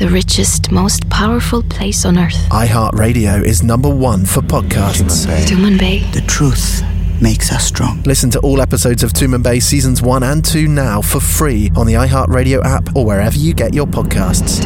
the richest, most powerful place on earth. iHeartRadio is number one for podcasts. Tumanbay. The truth makes us strong. Listen to all episodes of Tumanbay seasons one and two now for free on the iHeartRadio app or wherever you get your podcasts.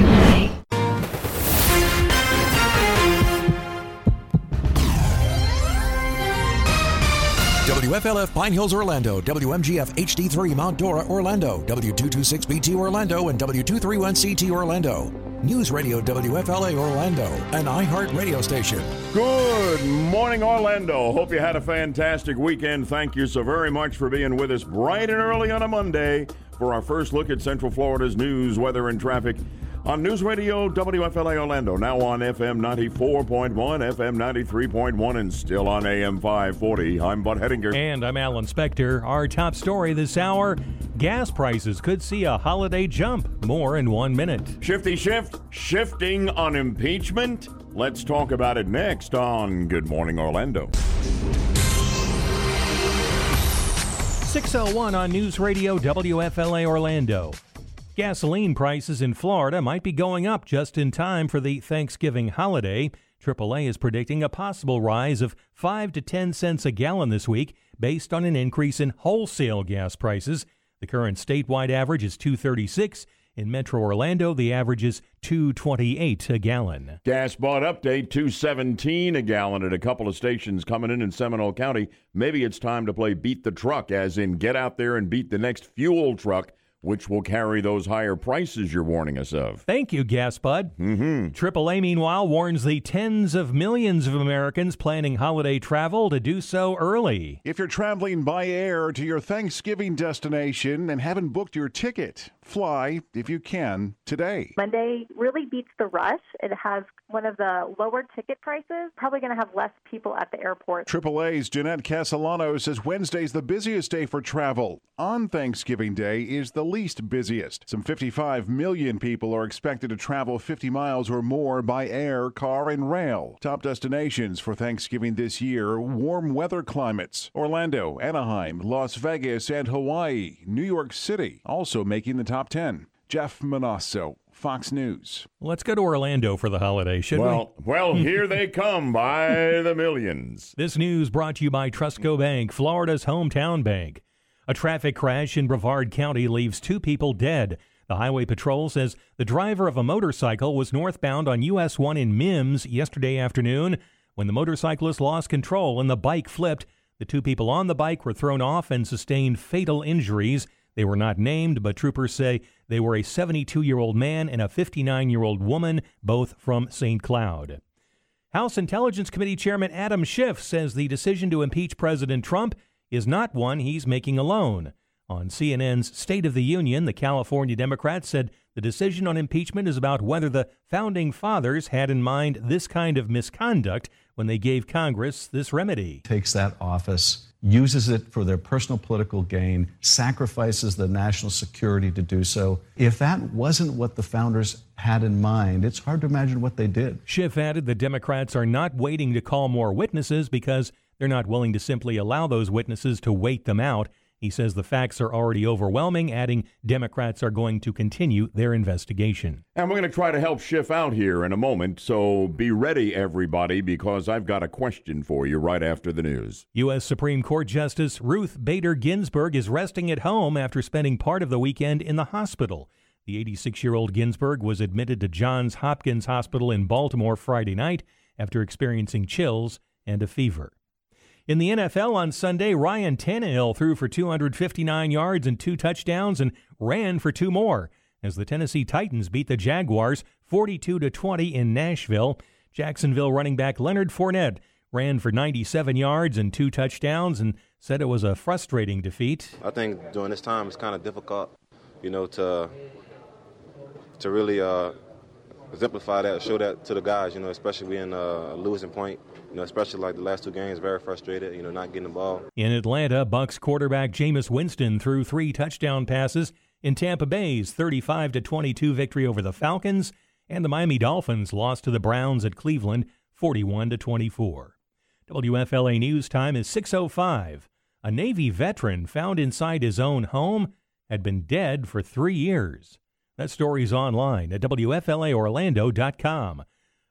WFLF Pine Hills, Orlando, WMGF HD3 Mount Dora, Orlando, W226BT Orlando, and W231CT Orlando. News Radio WFLA Orlando, an iHeart radio station. Good morning, Orlando. Hope you had a fantastic weekend. Thank you so very much for being with us bright and early on a Monday for our first look at Central Florida's news, weather, and traffic on News Radio WFLA Orlando, now on FM 94.1, FM 93.1, and still on AM 540. I'm Bud Hedinger. And I'm Alan Spector. Our top story this hour gas prices could see a holiday jump. More in one minute. Shifty Schiff, shifting on impeachment. Let's talk about it next on Good Morning Orlando. 601 on News Radio WFLA Orlando. Gasoline prices in Florida might be going up just in time for the Thanksgiving holiday. AAA is predicting a possible rise of 5 to 10 cents a gallon this week based on an increase in wholesale gas prices. The current statewide average is 236. In Metro Orlando, the average is 228 a gallon. Gas bought update 217 a gallon at a couple of stations coming in in Seminole County. Maybe it's time to play beat the truck, as in get out there and beat the next fuel truck which will carry those higher prices you're warning us of. Thank you, Gas Bud. Mm-hmm. AAA, meanwhile, warns the tens of millions of Americans planning holiday travel to do so early. If you're traveling by air to your Thanksgiving destination and haven't booked your ticket, fly if you can today. Monday really beats the rush. It has one of the lower ticket prices, probably going to have less people at the airport. AAA's Jeanette Casselano says Wednesday's the busiest day for travel. On Thanksgiving Day is the least busiest. Some 55 million people are expected to travel 50 miles or more by air, car, and rail. Top destinations for Thanksgiving this year warm weather climates Orlando, Anaheim, Las Vegas, and Hawaii. New York City also making the top 10. Jeff Monosso, Fox News. Let's go to Orlando for the holiday, should well, we? Well, here they come by the millions. This news brought to you by Trustco Bank, Florida's hometown bank. A traffic crash in Brevard County leaves two people dead. The Highway Patrol says the driver of a motorcycle was northbound on US 1 in Mims yesterday afternoon when the motorcyclist lost control and the bike flipped. The two people on the bike were thrown off and sustained fatal injuries. They were not named, but troopers say they were a 72 year old man and a 59 year old woman, both from St. Cloud. House Intelligence Committee Chairman Adam Schiff says the decision to impeach President Trump is not one he's making alone. On CNN's State of the Union, the California Democrats said the decision on impeachment is about whether the founding fathers had in mind this kind of misconduct when they gave Congress this remedy. Takes that office uses it for their personal political gain, sacrifices the national security to do so. If that wasn't what the founders had in mind, it's hard to imagine what they did. Schiff added the Democrats are not waiting to call more witnesses because they're not willing to simply allow those witnesses to wait them out. He says the facts are already overwhelming, adding Democrats are going to continue their investigation. And we're going to try to help Schiff out here in a moment, so be ready, everybody, because I've got a question for you right after the news. U.S. Supreme Court Justice Ruth Bader Ginsburg is resting at home after spending part of the weekend in the hospital. The 86 year old Ginsburg was admitted to Johns Hopkins Hospital in Baltimore Friday night after experiencing chills and a fever. In the NFL on Sunday, Ryan Tannehill threw for 259 yards and two touchdowns and ran for two more as the Tennessee Titans beat the Jaguars 42 to 20 in Nashville. Jacksonville running back Leonard Fournette ran for 97 yards and two touchdowns and said it was a frustrating defeat. I think during this time it's kind of difficult, you know, to to really uh, exemplify that, show that to the guys, you know, especially in a losing point you know, especially like the last two games, very frustrated, you know, not getting the ball. In Atlanta, Bucs quarterback Jameis Winston threw three touchdown passes in Tampa Bay's 35 to 22 victory over the Falcons, and the Miami Dolphins lost to the Browns at Cleveland 41 to 24. WFLA News time is 6:05. A Navy veteran found inside his own home had been dead for 3 years. That story's online at WFLAOrlando.com.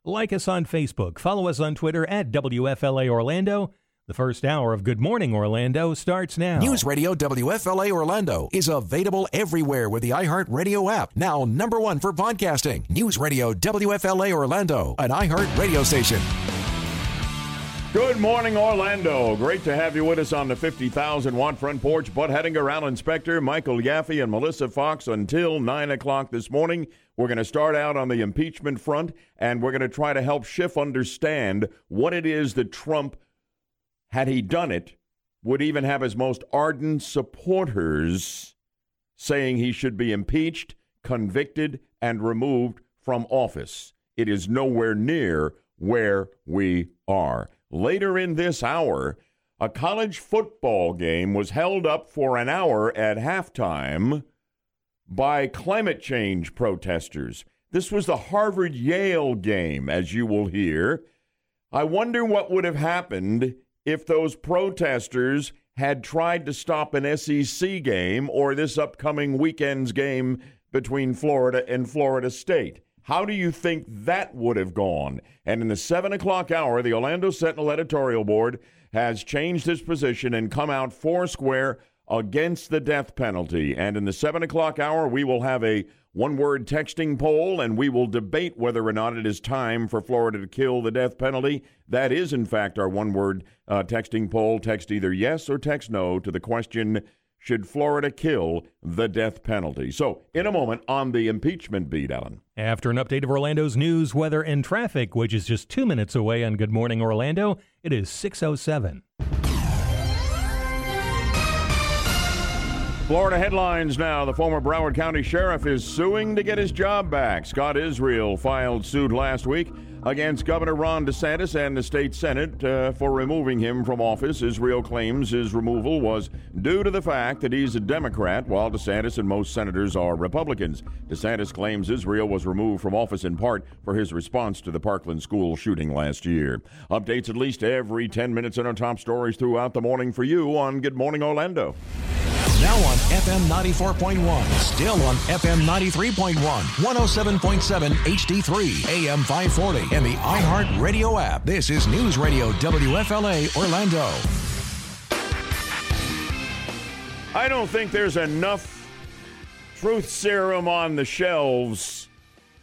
Like us on Facebook, follow us on Twitter at WFLA Orlando. The first hour of Good Morning Orlando starts now. News Radio WFLA Orlando is available everywhere with the iHeartRadio app. Now, number one for podcasting. News Radio WFLA Orlando, an iHeart radio station. Good morning, Orlando. Great to have you with us on the 50,000 watt front porch. Bud Hedinger, Alan Spector, Michael Yaffee, and Melissa Fox until 9 o'clock this morning. We're going to start out on the impeachment front, and we're going to try to help Schiff understand what it is that Trump had he done it, would even have his most ardent supporters saying he should be impeached, convicted, and removed from office. It is nowhere near where we are. Later in this hour, a college football game was held up for an hour at halftime by climate change protesters. This was the Harvard Yale game, as you will hear. I wonder what would have happened if those protesters had tried to stop an SEC game or this upcoming weekend's game between Florida and Florida State. How do you think that would have gone? And in the 7 o'clock hour, the Orlando Sentinel editorial board has changed its position and come out four square against the death penalty. And in the 7 o'clock hour, we will have a one word texting poll, and we will debate whether or not it is time for Florida to kill the death penalty. That is, in fact, our one word uh, texting poll. Text either yes or text no to the question Should Florida kill the death penalty? So, in a moment on the impeachment beat, Alan. After an update of Orlando's news, weather, and traffic, which is just two minutes away on Good Morning Orlando, it is 607. Florida headlines now. The former Broward County Sheriff is suing to get his job back. Scott Israel filed suit last week against Governor Ron DeSantis and the state Senate uh, for removing him from office. Israel claims his removal was due to the fact that he's a Democrat, while DeSantis and most senators are Republicans. DeSantis claims Israel was removed from office in part for his response to the Parkland school shooting last year. Updates at least every 10 minutes in our top stories throughout the morning for you on Good Morning Orlando. Now on FM 94.1, still on FM 93.1, 107.7 HD3, AM 540, and the iHeart Radio app. This is News Radio WFLA Orlando. I don't think there's enough truth serum on the shelves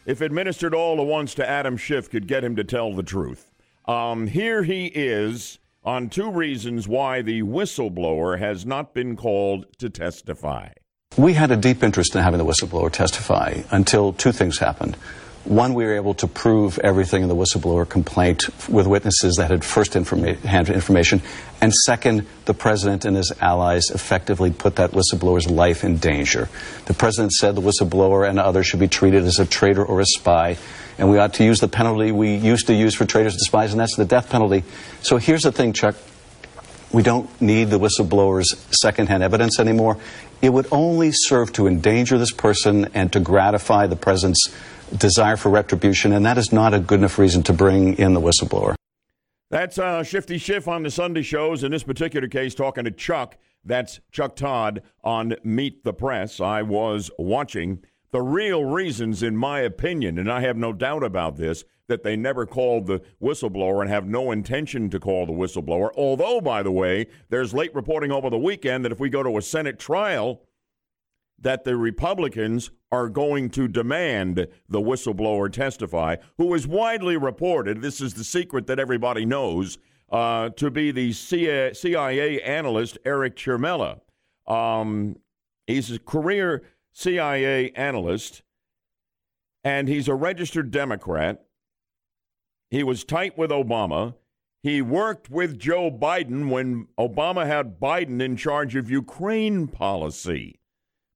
if administered all at once to Adam Schiff could get him to tell the truth. Um, here he is on two reasons why the whistleblower has not been called to testify. We had a deep interest in having the whistleblower testify until two things happened. One, we were able to prove everything in the whistleblower complaint with witnesses that had first informa- hand information. And second, the president and his allies effectively put that whistleblower's life in danger. The president said the whistleblower and others should be treated as a traitor or a spy, and we ought to use the penalty we used to use for traitors and spies, and that's the death penalty. So here's the thing, Chuck. We don't need the whistleblower's secondhand evidence anymore. It would only serve to endanger this person and to gratify the president's desire for retribution, and that is not a good enough reason to bring in the whistleblower. That's uh, Shifty Schiff on the Sunday shows. In this particular case, talking to Chuck. That's Chuck Todd on Meet the Press. I was watching. The real reasons, in my opinion, and I have no doubt about this, that they never called the whistleblower and have no intention to call the whistleblower. Although, by the way, there's late reporting over the weekend that if we go to a Senate trial, that the Republicans are going to demand the whistleblower testify, who is widely reported, this is the secret that everybody knows, uh, to be the CIA analyst Eric Ciaramella. Um, he's a career CIA analyst, and he's a registered Democrat. He was tight with Obama. He worked with Joe Biden when Obama had Biden in charge of Ukraine policy.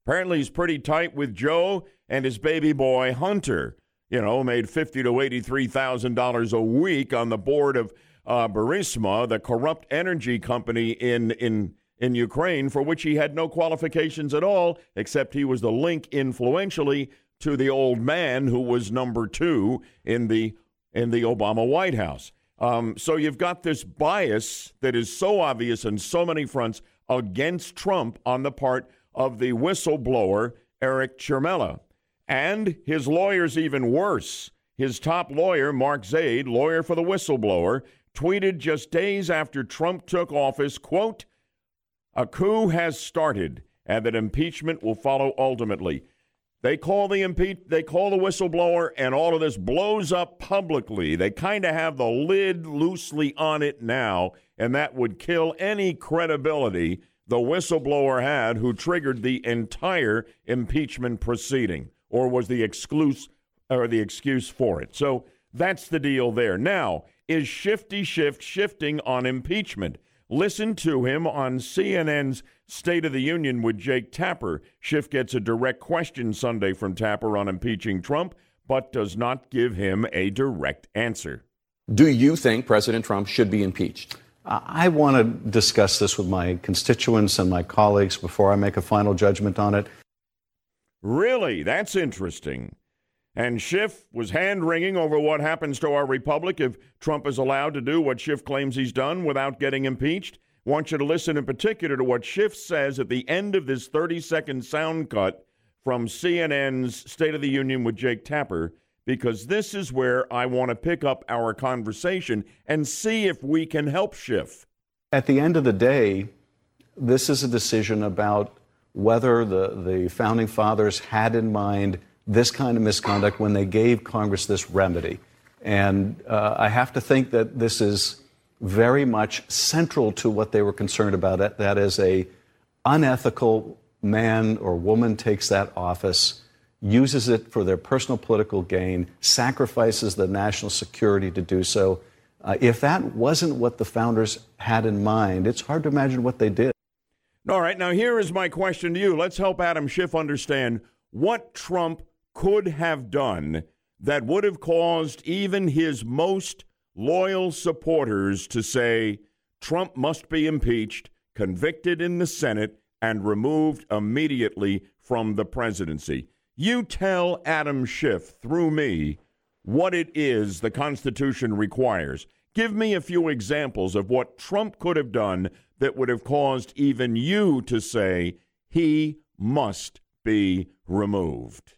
Apparently, he's pretty tight with Joe and his baby boy Hunter. You know, made fifty to eighty-three thousand dollars a week on the board of uh, Burisma, the corrupt energy company in in in Ukraine, for which he had no qualifications at all, except he was the link influentially to the old man who was number two in the in the Obama White House. Um, so you've got this bias that is so obvious on so many fronts against Trump on the part of the whistleblower, Eric Ciaramella. And his lawyer's even worse. His top lawyer, Mark Zaid, lawyer for the whistleblower, tweeted just days after Trump took office, quote, a coup has started and that impeachment will follow ultimately. They call the impeach they call the whistleblower and all of this blows up publicly. They kind of have the lid loosely on it now and that would kill any credibility the whistleblower had who triggered the entire impeachment proceeding or was the excuse or the excuse for it. So that's the deal there. Now, is Shifty Schiff shifting on impeachment? Listen to him on CNN's State of the Union with Jake Tapper. Schiff gets a direct question Sunday from Tapper on impeaching Trump, but does not give him a direct answer. Do you think President Trump should be impeached? I want to discuss this with my constituents and my colleagues before I make a final judgment on it. Really? That's interesting. And Schiff was hand wringing over what happens to our republic if Trump is allowed to do what Schiff claims he's done without getting impeached. Want you to listen in particular to what Schiff says at the end of this 30 second sound cut from CNN's State of the Union with Jake Tapper, because this is where I want to pick up our conversation and see if we can help Schiff. At the end of the day, this is a decision about whether the, the founding fathers had in mind this kind of misconduct when they gave Congress this remedy. And uh, I have to think that this is very much central to what they were concerned about. That, that is a unethical man or woman takes that office, uses it for their personal political gain, sacrifices the national security to do so. Uh, if that wasn't what the founders had in mind, it's hard to imagine what they did. All right, now here is my question to you. Let's help Adam Schiff understand what Trump could have done that would have caused even his most loyal supporters to say Trump must be impeached, convicted in the Senate, and removed immediately from the presidency. You tell Adam Schiff through me what it is the Constitution requires. Give me a few examples of what Trump could have done that would have caused even you to say he must be removed.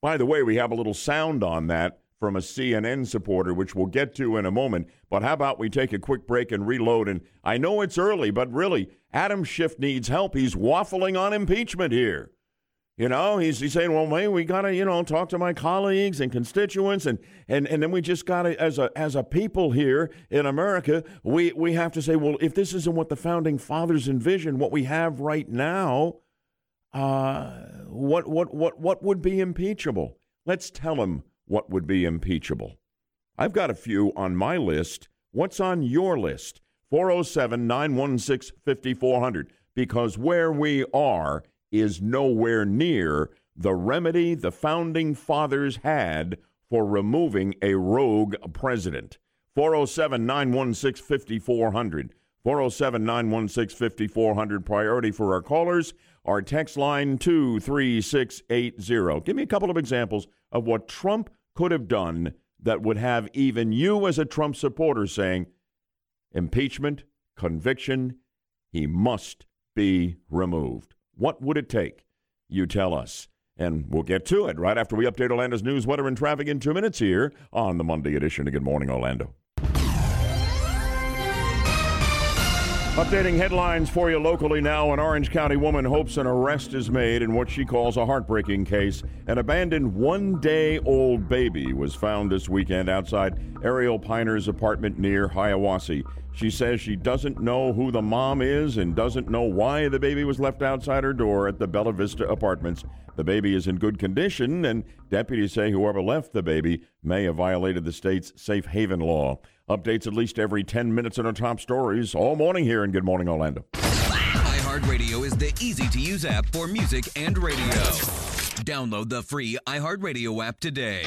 By the way, we have a little sound on that from a CNN supporter, which we'll get to in a moment. But how about we take a quick break and reload? And I know it's early, but really, Adam Schiff needs help. He's waffling on impeachment here. You know, he's, he's saying, well, maybe we got to, you know, talk to my colleagues and constituents. And, and, and then we just got to, as a, as a people here in America, we, we have to say, well, if this isn't what the founding fathers envisioned, what we have right now, uh, what, what, what, what would be impeachable? Let's tell him what would be impeachable. I've got a few on my list. What's on your list? 407 916 5400. Because where we are is nowhere near the remedy the founding fathers had for removing a rogue president. 407 916 5400. 407 916 5400. Priority for our callers. Our text line 23680. Give me a couple of examples of what Trump could have done that would have even you, as a Trump supporter, saying impeachment, conviction, he must be removed. What would it take? You tell us. And we'll get to it right after we update Orlando's news, weather, and traffic in two minutes here on the Monday edition of Good Morning Orlando. Updating headlines for you locally now. An Orange County woman hopes an arrest is made in what she calls a heartbreaking case. An abandoned one day old baby was found this weekend outside Ariel Piner's apartment near Hiawassee. She says she doesn't know who the mom is and doesn't know why the baby was left outside her door at the Bella Vista apartments. The baby is in good condition, and deputies say whoever left the baby may have violated the state's safe haven law. Updates at least every 10 minutes in our top stories all morning here in Good Morning Orlando. iHeartRadio is the easy to use app for music and radio. Download the free iHeartRadio app today.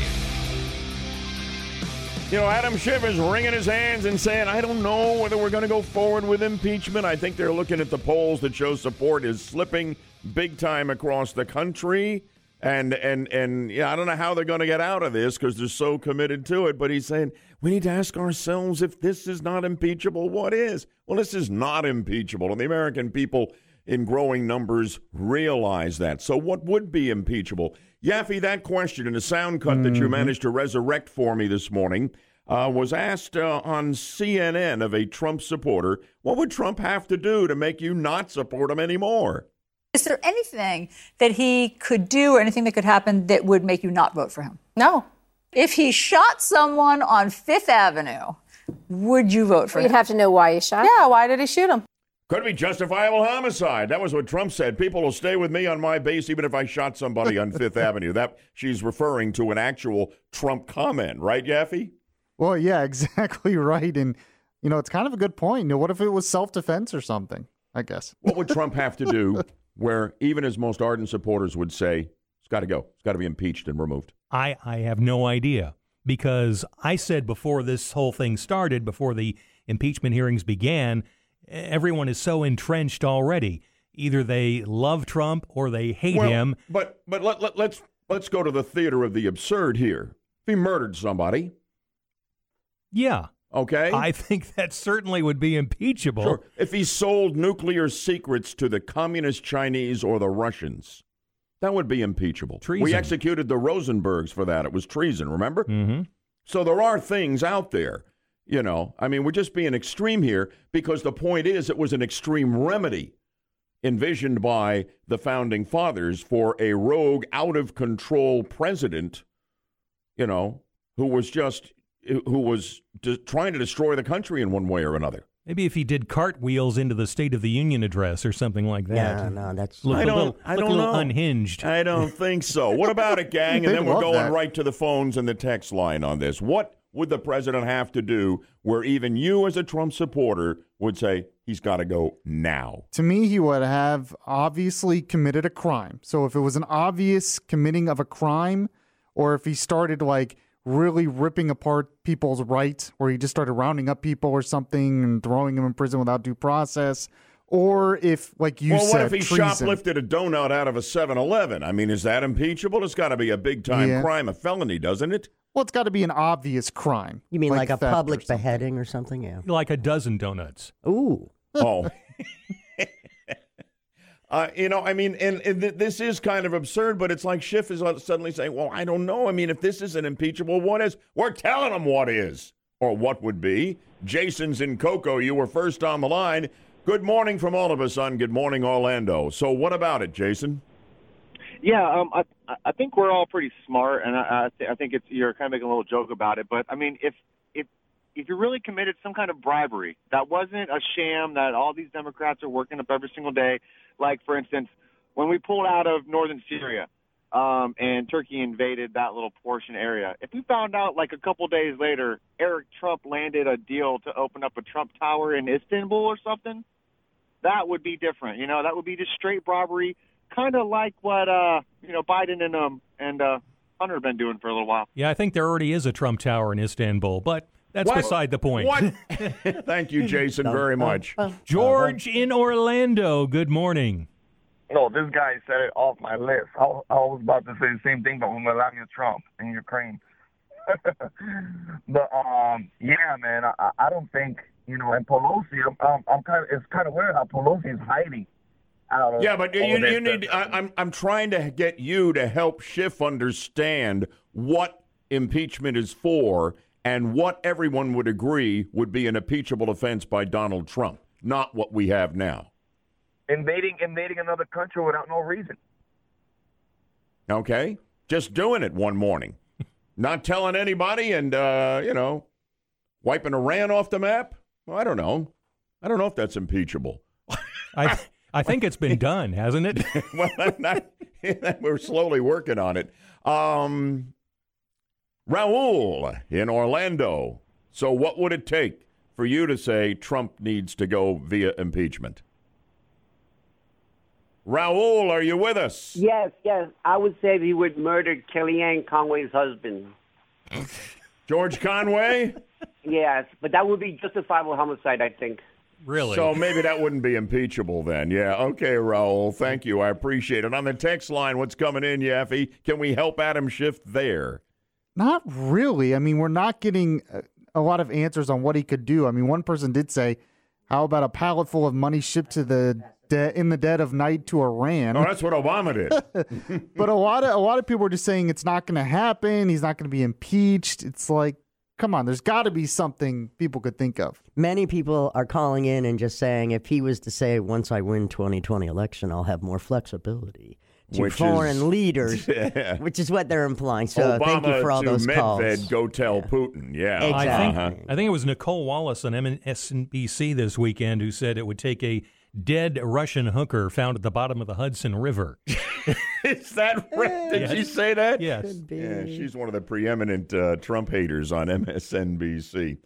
You know, Adam Schiff is wringing his hands and saying, I don't know whether we're going to go forward with impeachment. I think they're looking at the polls that show support is slipping big time across the country. And and and yeah, I don't know how they're going to get out of this because they're so committed to it. But he's saying we need to ask ourselves if this is not impeachable, what is? Well, this is not impeachable, and the American people in growing numbers realize that. So, what would be impeachable? Yaffee, that question in a sound cut that you managed to resurrect for me this morning uh, was asked uh, on CNN of a Trump supporter. What would Trump have to do to make you not support him anymore? Is there anything that he could do or anything that could happen that would make you not vote for him? No. If he shot someone on Fifth Avenue, would you vote for him? You'd have to know why he shot. Yeah, why did he shoot him? Could be justifiable homicide. That was what Trump said. People will stay with me on my base even if I shot somebody on Fifth Avenue. That she's referring to an actual Trump comment, right, Yaffee? Well, yeah, exactly right. And you know, it's kind of a good point. You know, what if it was self defense or something? I guess. What would Trump have to do where even his most ardent supporters would say, it's got to go. It's got to be impeached and removed? I, I have no idea because I said before this whole thing started, before the impeachment hearings began, everyone is so entrenched already. Either they love Trump or they hate Well, him. But but let, let, let's let's go to the theater of the absurd here. If he murdered somebody, Yeah. okay? I think that certainly would be impeachable. Sure. If he sold nuclear secrets to the communist Chinese or the Russians, that would be impeachable. Treason. We executed the Rosenbergs for that. It was treason, remember? Mm-hmm. So there are things out there. You know, I mean, we're just being extreme here because the point is it was an extreme remedy envisioned by the founding fathers for a rogue, out of control president, you know, who was just who was de- trying to destroy the country in one way or another. Maybe if he did cartwheels into the State of the Union address or something like that. Yeah, no, that's- look I a don't- little, I look don't a little know. unhinged. I don't think so. What about it, gang? And then we're going that. right to the phones and the text line on this. What would the president have to do where even you, as a Trump supporter, would say he's got to go now? To me, he would have obviously committed a crime. So if it was an obvious committing of a crime, or if he started like really ripping apart people's rights, where he just started rounding up people or something and throwing them in prison without due process, or if, like you well, said, what if he treason. shoplifted a donut out of a 7 Eleven? I mean, is that impeachable? It's got to be a big time Yeah. crime, a felony, doesn't it? Well, it's got to be an obvious crime. You mean like, a theft or public beheading or something? Yeah. Like a dozen donuts. Ooh. Oh. Uh, you know, I mean, and, and th- this is kind of absurd, but it's like Schiff is suddenly saying, well, I don't know. I mean, if this isn't impeachable, what is? We're telling them what is or what would be. Jason's in Cocoa. You were first on the line. Good morning from all of us on Good Morning Orlando. So, what about it, Jason? Yeah, um, I I think we're all pretty smart, and I I, th- I think it's you're kind of making a little joke about it. But I mean, if if if you really committed some kind of bribery that wasn't a sham that all these Democrats are working up every single day, like for instance, when we pulled out of northern Syria, um, and Turkey invaded that little portion area. If we found out like a couple days later, Eric Trump landed a deal to open up a Trump Tower in Istanbul or something, that would be different. You know, that would be just straight robbery, kind of like what uh, you know Biden and um and uh, Hunter have been doing for a little while. Yeah, I think there already is a Trump Tower in Istanbul, but that's What? beside the point. What? Thank you, Jason, very much. George in Orlando, good morning. No, this guy said it off my list. I, I was about to say the same thing, but with Melania Trump in Ukraine. but um, yeah, man, I, I don't think you know. And Pelosi, I'm, I'm, I'm kind of. It's kind of weird how Pelosi is hiding. Out of Yeah, but you, all you need. I, I'm I'm trying to get you to help Schiff understand what impeachment is for and what everyone would agree would be an impeachable offense by Donald Trump, not what we have now. invading invading another country without no reason. Okay, just doing it one morning, not telling anybody, and uh, you know, wiping Iran off the map. Well, I don't know. I don't know if that's impeachable. I I think it's been done, hasn't it? well, not, we're slowly working on it. Um, Raul in Orlando. So, what would it take for you to say Trump needs to go via impeachment? Raul, are you with us? Yes, yes. I would say he would murder Kellyanne Conway's husband. George Conway? Yes, but that would be justifiable homicide, I think. Really? So maybe that wouldn't be impeachable then. Yeah. Okay, Raul. Thank you. I appreciate it. On the text line, what's coming in, Yaffee? Can we help Adam Schiff there? Not really. I mean, we're not getting a, a lot of answers on what he could do. I mean, one person did say, "How about a pallet full of money shipped to the de- in the dead of night to Iran. Oh, that's what Obama did. but a lot of a lot of people are just saying it's not going to happen. He's not going to be impeached. It's like, come on, there's got to be something people could think of. Many people are calling in and just saying if he was to say once I win 2020 election, I'll have more flexibility to Which foreign is- leaders, Yeah. which is what they're implying. So Obama thank you for all to those Medved, calls. go tell Putin. Yeah. I think, Uh-huh. I think it was Nicolle Wallace on MSNBC this weekend who said it would take a dead Russian hooker found at the bottom of the Hudson River. Is that right? Did Yes. she say that? Yes. Yeah, she's one of the preeminent uh, Trump haters on MSNBC.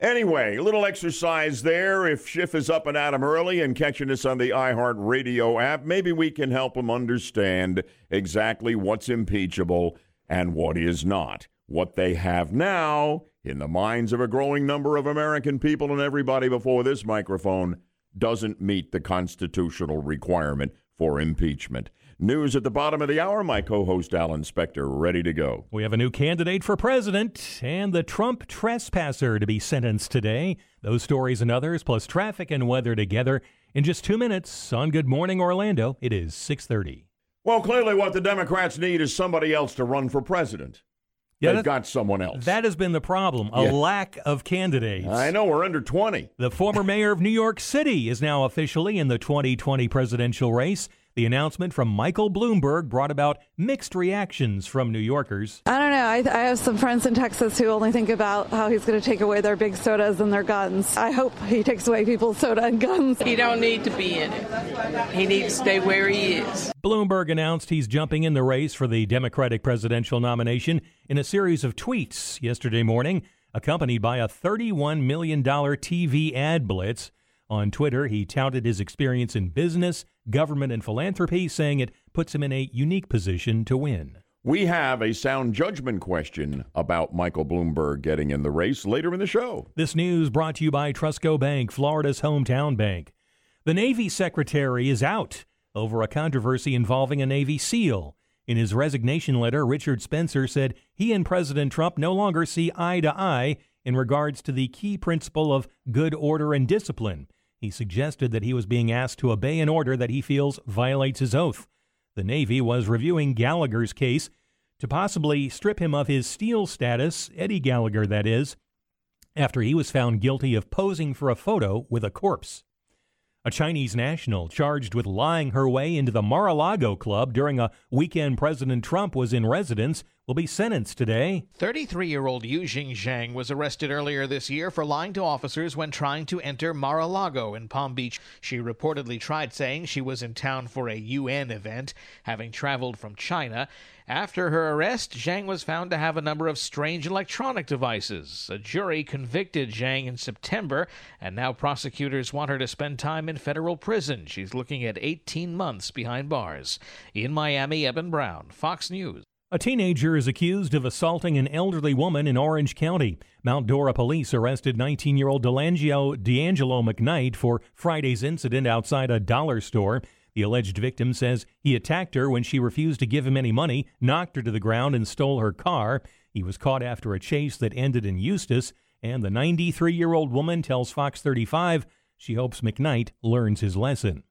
Anyway, a little exercise there. If Schiff is up and at 'em early and catching us on the iHeart Radio app, maybe we can help him understand exactly what's impeachable and what is not. What they have now in the minds of a growing number of American people and everybody before this microphone doesn't meet the constitutional requirement for impeachment. News at the bottom of the hour. My co host Alan Spector ready to go. We have a new candidate for president and the Trump trespasser to be sentenced today. Those stories and others, plus traffic and weather together in just two minutes on Good Morning Orlando. It is 630. Well, clearly, what the Democrats need is somebody else to run for president. Yeah, They've got someone else. That has been the problem, a Yeah. lack of candidates. I know we're under 20. The former mayor of New York City is now officially in the 2020 presidential race. The announcement from Michael Bloomberg brought about mixed reactions from New Yorkers. I don't know. I, I have some friends in Texas who only think about how he's going to take away their big sodas and their guns. I hope he takes away people's soda and guns. He don't need to be in it. He needs to stay where he is. Bloomberg announced he's jumping in the race for the Democratic presidential nomination in a series of tweets yesterday morning, accompanied by a $31 million TV ad blitz. On Twitter, he touted his experience in business, government, and philanthropy, saying it puts him in a unique position to win. We have a sound judgment question about Michael Bloomberg getting in the race later in the show. This news brought to you by Trustco Bank, Florida's hometown bank. The Navy Secretary is out over a controversy involving a Navy SEAL. In his resignation letter, Richard Spencer said he and President Trump no longer see eye to eye in regards to the key principle of good order and discipline. He suggested that he was being asked to obey an order that he feels violates his oath. The Navy was reviewing Gallagher's case to possibly strip him of his SEAL status, Eddie Gallagher, that is, after he was found guilty of posing for a photo with a corpse. A Chinese national charged with lying her way into the Mar a Lago club during a weekend President Trump was in residence will be sentenced today. 33 year old Yu Jing Zhang was arrested earlier this year for lying to officers when trying to enter Mar a Lago in Palm Beach. She reportedly tried saying she was in town for a UN event, having traveled from China. After her arrest, Zhang was found to have a number of strange electronic devices. A jury convicted Zhang in September, and now prosecutors want her to spend time in federal prison. She's looking at 18 months behind bars. In Miami, Evan Brown, Fox News. A teenager is accused of assaulting an elderly woman in Orange County. Mount Dora police arrested 19 year old Delangelo, D'Angelo McKnight for Friday's incident outside a dollar store. The alleged victim says he attacked her when she refused to give him any money, knocked her to the ground, and stole her car. He was caught after a chase that ended in Eustis, and the 93 year old woman tells Fox 35 she hopes McKnight learns his lesson.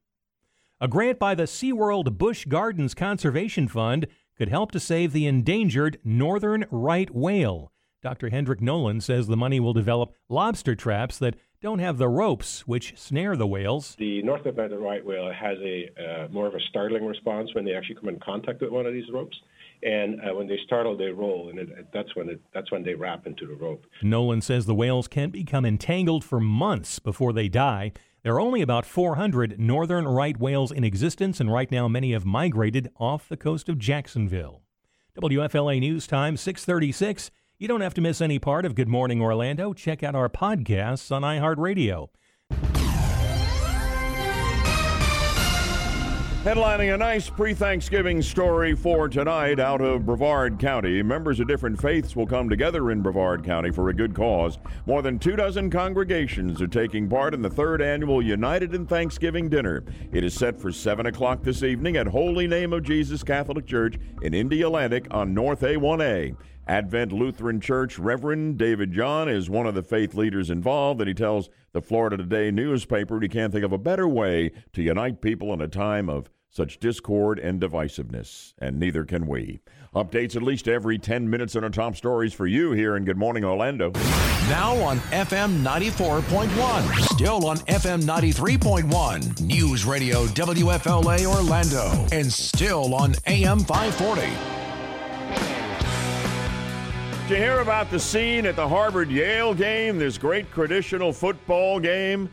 A grant by the SeaWorld Busch Gardens Conservation Fund could help to save the endangered northern right whale. Dr. Hendrik Nollens says the money will develop lobster traps that don't have the ropes which snare the whales. The North Atlantic right whale has a uh, more of a startling response when they actually come in contact with one of these ropes, and uh, when they startle, they roll, and it, that's when it, that's when they wrap into the rope. Nollens says the whales can become entangled for months before they die. There are only about 400 northern right whales in existence, and right now many have migrated off the coast of Jacksonville. WFLA News Time 636. You don't have to miss any part of Good Morning Orlando. Check out our podcasts on iHeartRadio. Headlining a nice pre Thanksgiving story for tonight out of Brevard County. Members of different faiths will come together in Brevard County for a good cause. More than two dozen congregations are taking part in the third annual United in Thanksgiving dinner. It is set for 7 o'clock this evening at Holy Name of Jesus Catholic Church in Indialantic on North A1A. Advent Lutheran Church Reverend David John is one of the faith leaders involved, and he tells the Florida Today newspaper he can't think of a better way to unite people in a time of such discord and divisiveness, and neither can we. Updates at least every 10 minutes on our top stories for you here in Good Morning Orlando. Now on FM 94.1. Still on FM 93.1. News Radio WFLA Orlando. And still on AM 540. You hear about the scene at the Harvard Yale game? This great traditional football game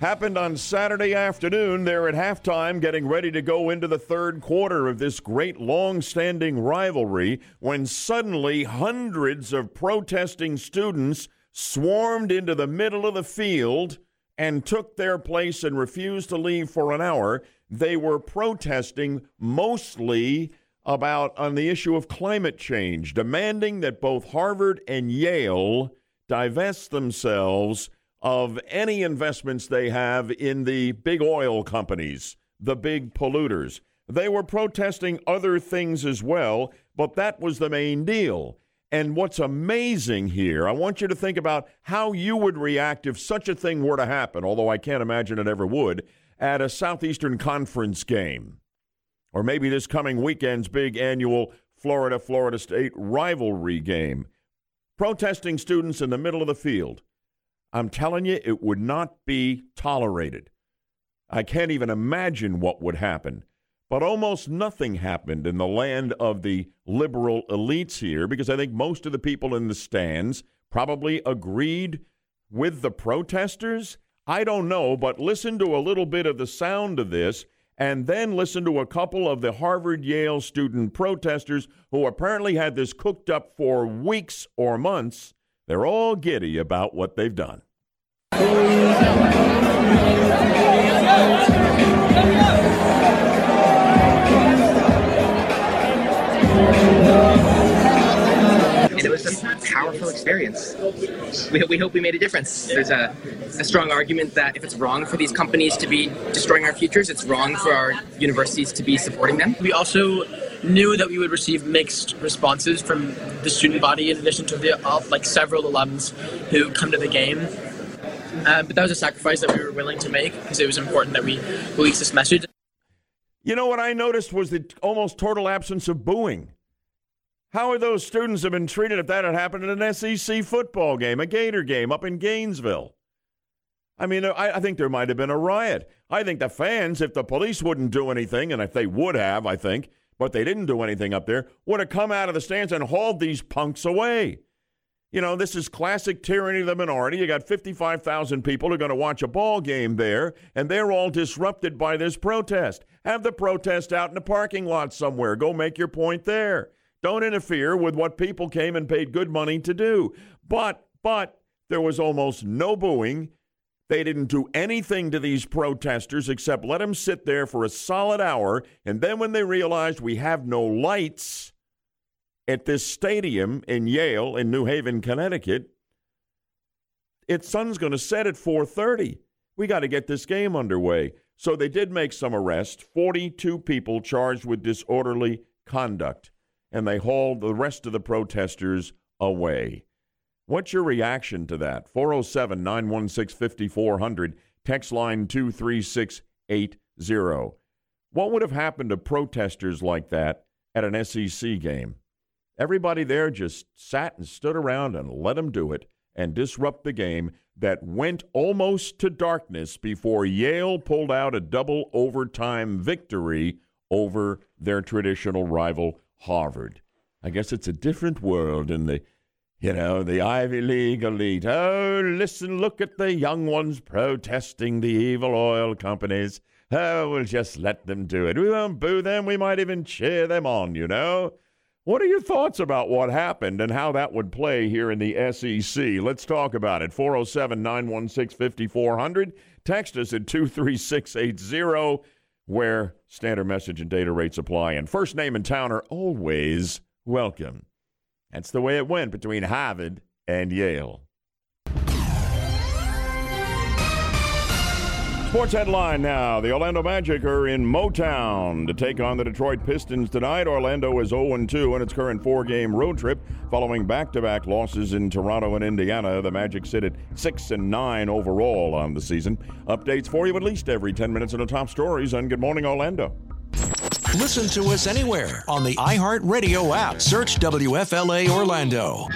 happened on Saturday afternoon. They're at halftime getting ready to go into the third quarter of this great long standing rivalry when suddenly hundreds of protesting students swarmed into the middle of the field and took their place and refused to leave for an hour. They were protesting mostly about on the issue of climate change, demanding that both Harvard and Yale divest themselves of any investments they have in the big oil companies, the big polluters. They were protesting other things as well, but that was the main deal. And what's amazing here, I want you to think about how you would react if such a thing were to happen, although I can't imagine it ever would, at a Southeastern Conference game or maybe this coming weekend's big annual Florida Florida State rivalry game. Protesting students in the middle of the field. I'm telling you, it would not be tolerated. I can't even imagine what would happen. But almost nothing happened in the land of the liberal elites here because I think most of the people in the stands probably agreed with the protesters. I don't know, but listen to a little bit of the sound of this and then listen to a couple of the Harvard Yale student protesters who apparently had this cooked up for weeks or months. They're all giddy about what they've done. And it was a powerful experience. We, we hope we made a difference. There's a, a strong argument that if it's wrong for these companies to be destroying our futures, it's wrong for our universities to be supporting them. We also knew that we would receive mixed responses from the student body in addition to the uh, like several alums who come to the game. Uh, but that was a sacrifice that we were willing to make because it was important that we release this message. You know what I noticed was the almost total absence of booing. How would those students have been treated if that had happened in an SEC football game, a Gator game up in Gainesville? I mean, I, I, think there might have been a riot. I think the fans, if the police wouldn't do anything, and if they would have, I think, but they didn't do anything up there, would have come out of the stands and hauled these punks away. You know, this is classic tyranny of the minority. You got 55,000 people who are going to watch a ball game there, and they're all disrupted by this protest. Have the protest out in the parking lot somewhere. Go make your point there. Don't interfere with what people came and paid good money to do. But, but, there was almost no booing. They didn't do anything to these protesters except let them sit there for a solid hour. And then when they realized we have no lights at this stadium in Yale in New Haven, Connecticut, its sun's going to set at 4:30. We got to get this game underway. So they did make some arrests, 42 people charged with disorderly conduct and they hauled the rest of the protesters away. What's your reaction to that? 407 916 5400, text line 23680. What would have happened to protesters like that at an SEC game? Everybody there just sat and stood around and let them do it and disrupt the game that went almost to darkness before Yale pulled out a double overtime victory over their traditional rival Harvard. I guess it's a different world in the, you know, the Ivy League elite. Oh, listen, look at the young ones protesting the evil oil companies. Oh, we'll just let them do it. We won't boo them. We might even cheer them on, you know. What are your thoughts about what happened and how that would play here in the SEC? Let's talk about it. 407 916 5400. Text us at 23680 where standard message and data rates apply. And first name and town are always welcome. That's the way it went between Harvard and Yale. Sports headline now. The Orlando Magic are in Motown to take on the Detroit Pistons tonight. Orlando is 0 2 in its current four game road trip following back to back losses in Toronto and Indiana. The Magic sit at 6 and 9 overall on the season. Updates for you at least every 10 minutes on the top stories on Good Morning Orlando. Listen to us anywhere on the iHeartRadio app. Search WFLA Orlando.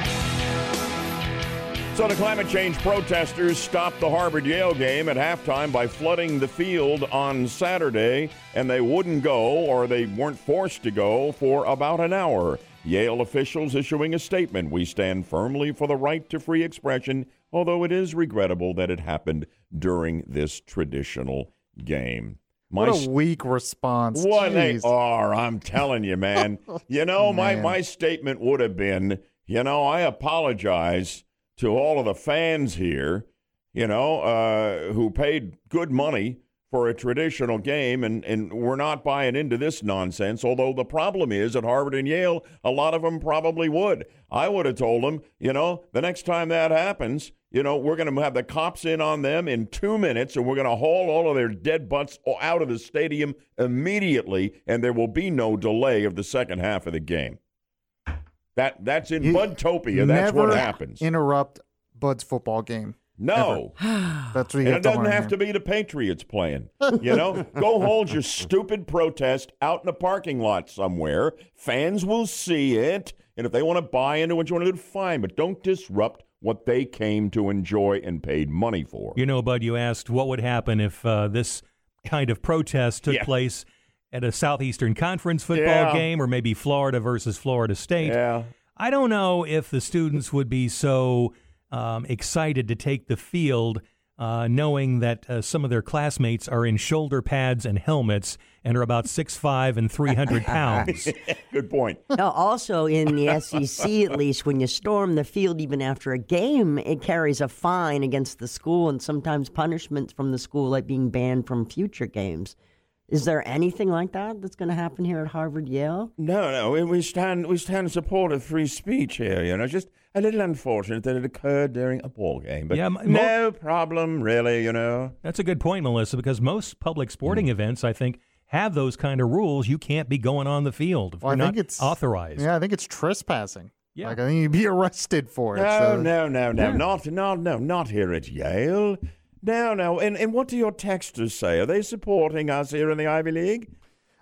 So the climate change protesters stopped the Harvard Yale game at halftime by flooding the field on Saturday, and they wouldn't go or they weren't forced to go for about an hour. Yale officials issuing a statement We stand firmly for the right to free expression, although it is regrettable that it happened during this traditional game. what a weak response. What they Jeez. are, I'm telling you, man. you know, my, my statement would have been, you know, I apologize to all of the fans here, you know, uh, who paid good money for a traditional game, and, and we're not buying into this nonsense. Although the problem is at Harvard and Yale, a lot of them probably would. I would have told them, you know, the next time that happens, you know, we're going to have the cops in on them in two minutes, and we're going to haul all of their dead butts out of the stadium immediately, and there will be no delay of the second half of the game. That that's in Budtopia. That's what happens. Interrupt Bud's football game. No. That's what you And have it doesn't have here. to be the Patriots playing. You know, go hold your stupid protest out in a parking lot somewhere. Fans will see it, and if they want to buy into what you want to do, fine. But don't disrupt what they came to enjoy and paid money for. You know, Bud, you asked what would happen if uh, this kind of protest took Yeah. place at a Southeastern Conference football Yeah. game or maybe Florida versus Florida State. Yeah. I don't know if the students would be so um, excited to take the field uh, knowing that uh, some of their classmates are in shoulder pads and helmets and are about six five and 300 pounds. Good point. No, also in the SEC, at least, when you storm the field even after a game, it carries a fine against the school and sometimes punishments from the school, like being banned from future games. Is there anything like that that's going to happen here at Harvard Yale? No, no, we- we stand we stand in support of free speech here. You know, just a little unfortunate that it occurred during a ball game, but Yeah, m- no problem, really. You know. That's a good point, Melissa, because most public sporting mm-hmm. events, I think, have those kind of rules. You can't be going on the field if Well, I you're think not it's authorized. Yeah, I think it's trespassing. Yeah. Like I think you'd be arrested for it. No, so- no, no, no, Yeah. not, no, no, not here at Yale. No, no. And, and what do your texters say? Are they supporting us here in the Ivy League?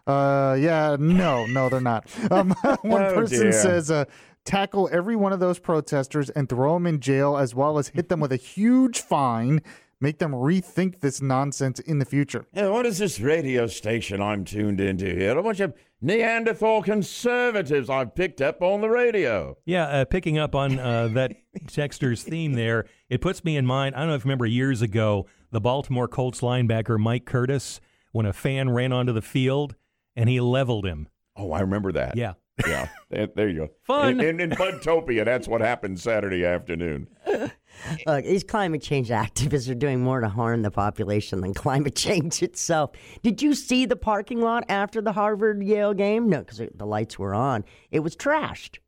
Uh, yeah, no, no, they're not. Um, one Oh, person dear. says, uh, tackle every one of those protesters and throw them in jail, as well as hit them with a huge fine, make them rethink this nonsense in the future. Yeah, what is this radio station I'm tuned into here? A bunch of Neanderthal conservatives I've picked up on the radio. Yeah, uh, picking up on uh, that texter's theme there, it puts me in mind. I don't know if you remember years ago, the Baltimore Colts linebacker Mike Curtis, when a fan ran onto the field and he leveled him. Oh, I remember that. Yeah. Yeah, there, there you go. Fun. In, in, in Budtopia, that's what happened Saturday afternoon. Look, these climate change activists are doing more to harm the population than climate change itself. Did you see the parking lot after the Harvard Yale game? No, because the lights were on. It was trashed.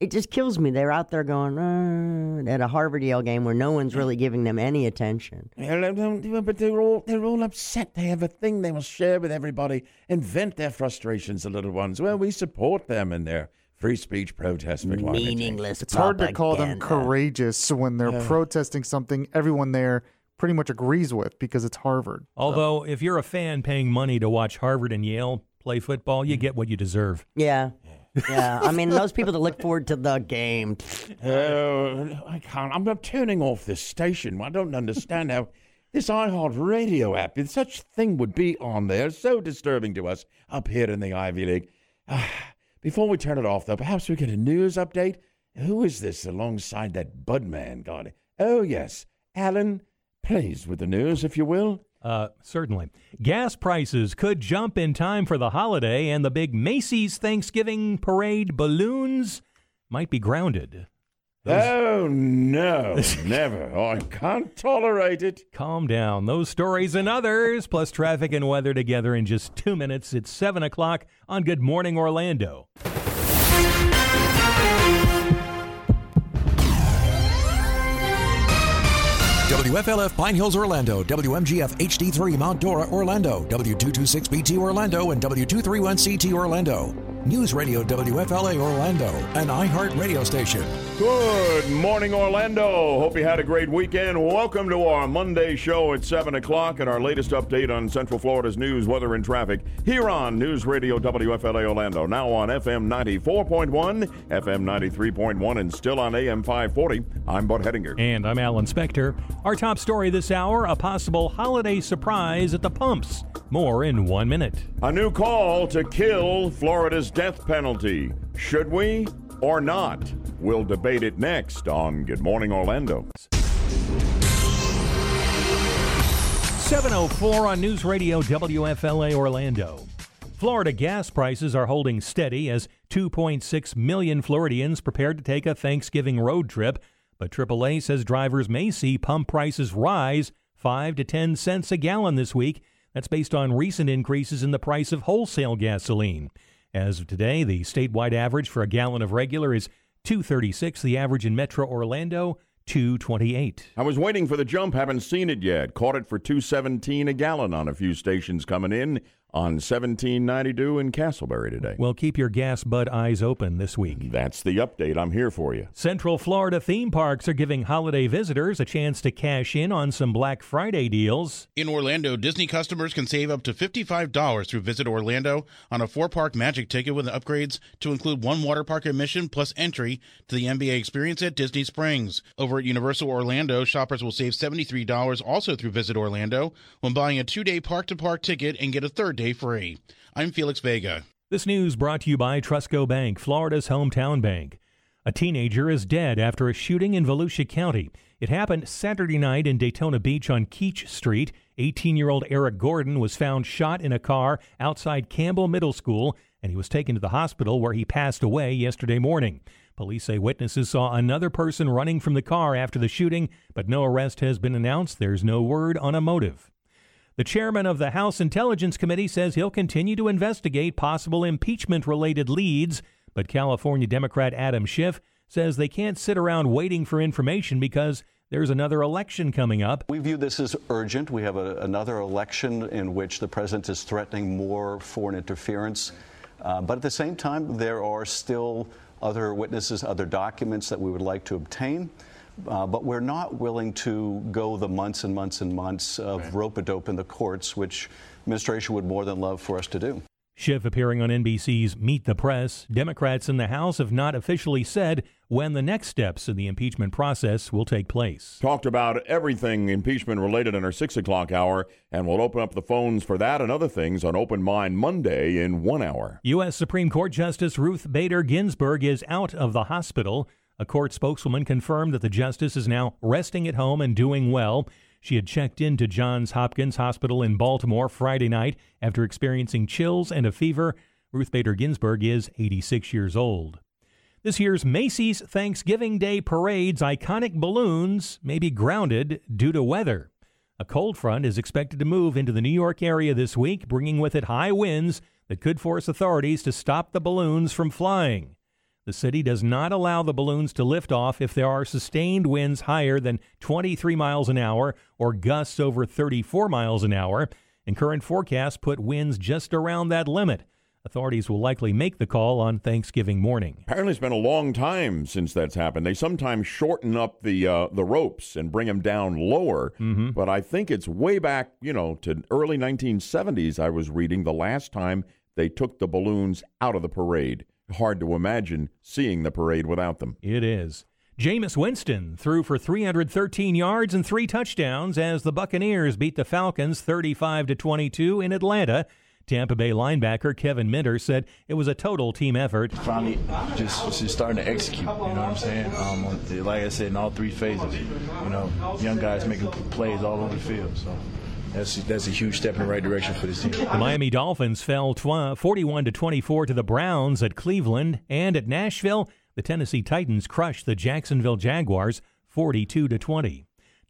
It just kills me. They're out there going "Uh," at a Harvard Yale game where no one's really giving them any attention. Yeah, But they're all they're all upset. They have a thing they must share with everybody and vent their frustrations, the little ones. Well, we support them in their free speech protest for. Meaningless. It's hard to call them courageous when they're Yeah. protesting something everyone there pretty much agrees with because it's Harvard. Although, if you're a fan paying money to watch Harvard and Yale play football, you mm-hmm. get what you deserve. Yeah. Yeah. I mean, those people that look forward to the game. Oh, I can't. I'm not turning off this station. I don't understand how this iHeart radio app, if such thing would be on there, so disturbing to us up here in the Ivy League. Ah, Before we turn it off, though, perhaps we get a news update. Who is this alongside that Budman guy? Oh, yes. Alan, please, with the news, if you will. Uh, certainly. Gas prices could jump in time for the holiday, and the big Macy's Thanksgiving parade balloons might be grounded. Oh, no, never. Oh, I can't tolerate it. Calm down. Those stories and others, plus traffic and weather together in just two minutes. It's 7 o'clock on Good Morning Orlando. WFLF Pine Hills, Orlando, WMGF HD3 Mount Dora, Orlando, W226BT Orlando, and W231CT Orlando. News Radio WFLA Orlando, an iHeart radio station. Good morning, Orlando. Hope you had a great weekend. Welcome to our Monday show at 7 o'clock and our latest update on Central Florida's news, weather, and traffic here on News Radio WFLA Orlando. Now on FM 94.1, FM 93.1, and still on AM 540. I'm Bud Hedinger. And I'm Alan Spector. Our top story this hour a possible holiday surprise at the pumps. More in one minute. A new call to kill Florida's death penalty. Should we or not? We'll debate it next on Good Morning Orlando. 704 on News Radio WFLA Orlando. Florida gas prices are holding steady as 2.6 million Floridians prepared to take a Thanksgiving road trip, but AAA says drivers may see pump prices rise 5 to 10 cents a gallon this week. That's based on recent increases in the price of wholesale gasoline. As of today, the statewide average for a gallon of regular is 236, the average in Metro Orlando 228. I was waiting for the jump, haven't seen it yet. Caught it for 217 a gallon on a few stations coming in on 1792 in Casselberry today. Well, keep your gas bud eyes open this week. That's the update. I'm here for you. Central Florida theme parks are giving holiday visitors a chance to cash in on some Black Friday deals. In Orlando, Disney customers can save up to $55 through Visit Orlando on a four park magic ticket with upgrades to include one water park admission plus entry to the NBA experience at Disney Springs. Over at Universal Orlando, shoppers will save $73 also through Visit Orlando when buying a two day park to park ticket and get a third day free. I'm Felix Vega. This news brought to you by Trustco Bank, Florida's hometown bank. A teenager is dead after a shooting in Volusia County. It happened Saturday night in Daytona Beach on Keech Street. 18 year old Eric Gordon was found shot in a car outside Campbell Middle School, and he was taken to the hospital where he passed away yesterday morning. Police say witnesses saw another person running from the car after the shooting, but no arrest has been announced. There's no word on a motive. The chairman of the House Intelligence Committee says he'll continue to investigate possible impeachment related leads, but California Democrat Adam Schiff says they can't sit around waiting for information because there's another election coming up. We view this as urgent. We have a, another election in which the president is threatening more foreign interference. Uh, but at the same time, there are still other witnesses, other documents that we would like to obtain. Uh, but we're not willing to go the months and months and months of right. rope a dope in the courts, which administration would more than love for us to do. Schiff appearing on NBC's Meet the Press. Democrats in the House have not officially said when the next steps in the impeachment process will take place. Talked about everything impeachment related in our 6 o'clock hour, and we'll open up the phones for that and other things on Open Mind Monday in one hour. U.S. Supreme Court Justice Ruth Bader Ginsburg is out of the hospital. A court spokeswoman confirmed that the justice is now resting at home and doing well. She had checked into Johns Hopkins Hospital in Baltimore Friday night after experiencing chills and a fever. Ruth Bader Ginsburg is 86 years old. This year's Macy's Thanksgiving Day Parade's iconic balloons may be grounded due to weather. A cold front is expected to move into the New York area this week, bringing with it high winds that could force authorities to stop the balloons from flying. The city does not allow the balloons to lift off if there are sustained winds higher than 23 miles an hour or gusts over 34 miles an hour, and current forecasts put winds just around that limit. Authorities will likely make the call on Thanksgiving morning. Apparently, it's been a long time since that's happened. They sometimes shorten up the uh, the ropes and bring them down lower, mm-hmm. but I think it's way back, you know, to early 1970s. I was reading the last time they took the balloons out of the parade hard to imagine seeing the parade without them. It is. Jameis Winston threw for 313 yards and three touchdowns as the Buccaneers beat the Falcons 35 to 22 in Atlanta. Tampa Bay linebacker Kevin Minter said it was a total team effort. Finally, just, just starting to execute. You know what I'm saying? Um, like I said, in all three phases. You know, young guys making plays all over the field. So that's that's a huge step in the right direction for this team. The Miami Dolphins fell tw- 41 to 24 to the Browns at Cleveland, and at Nashville, the Tennessee Titans crushed the Jacksonville Jaguars 42 to 20.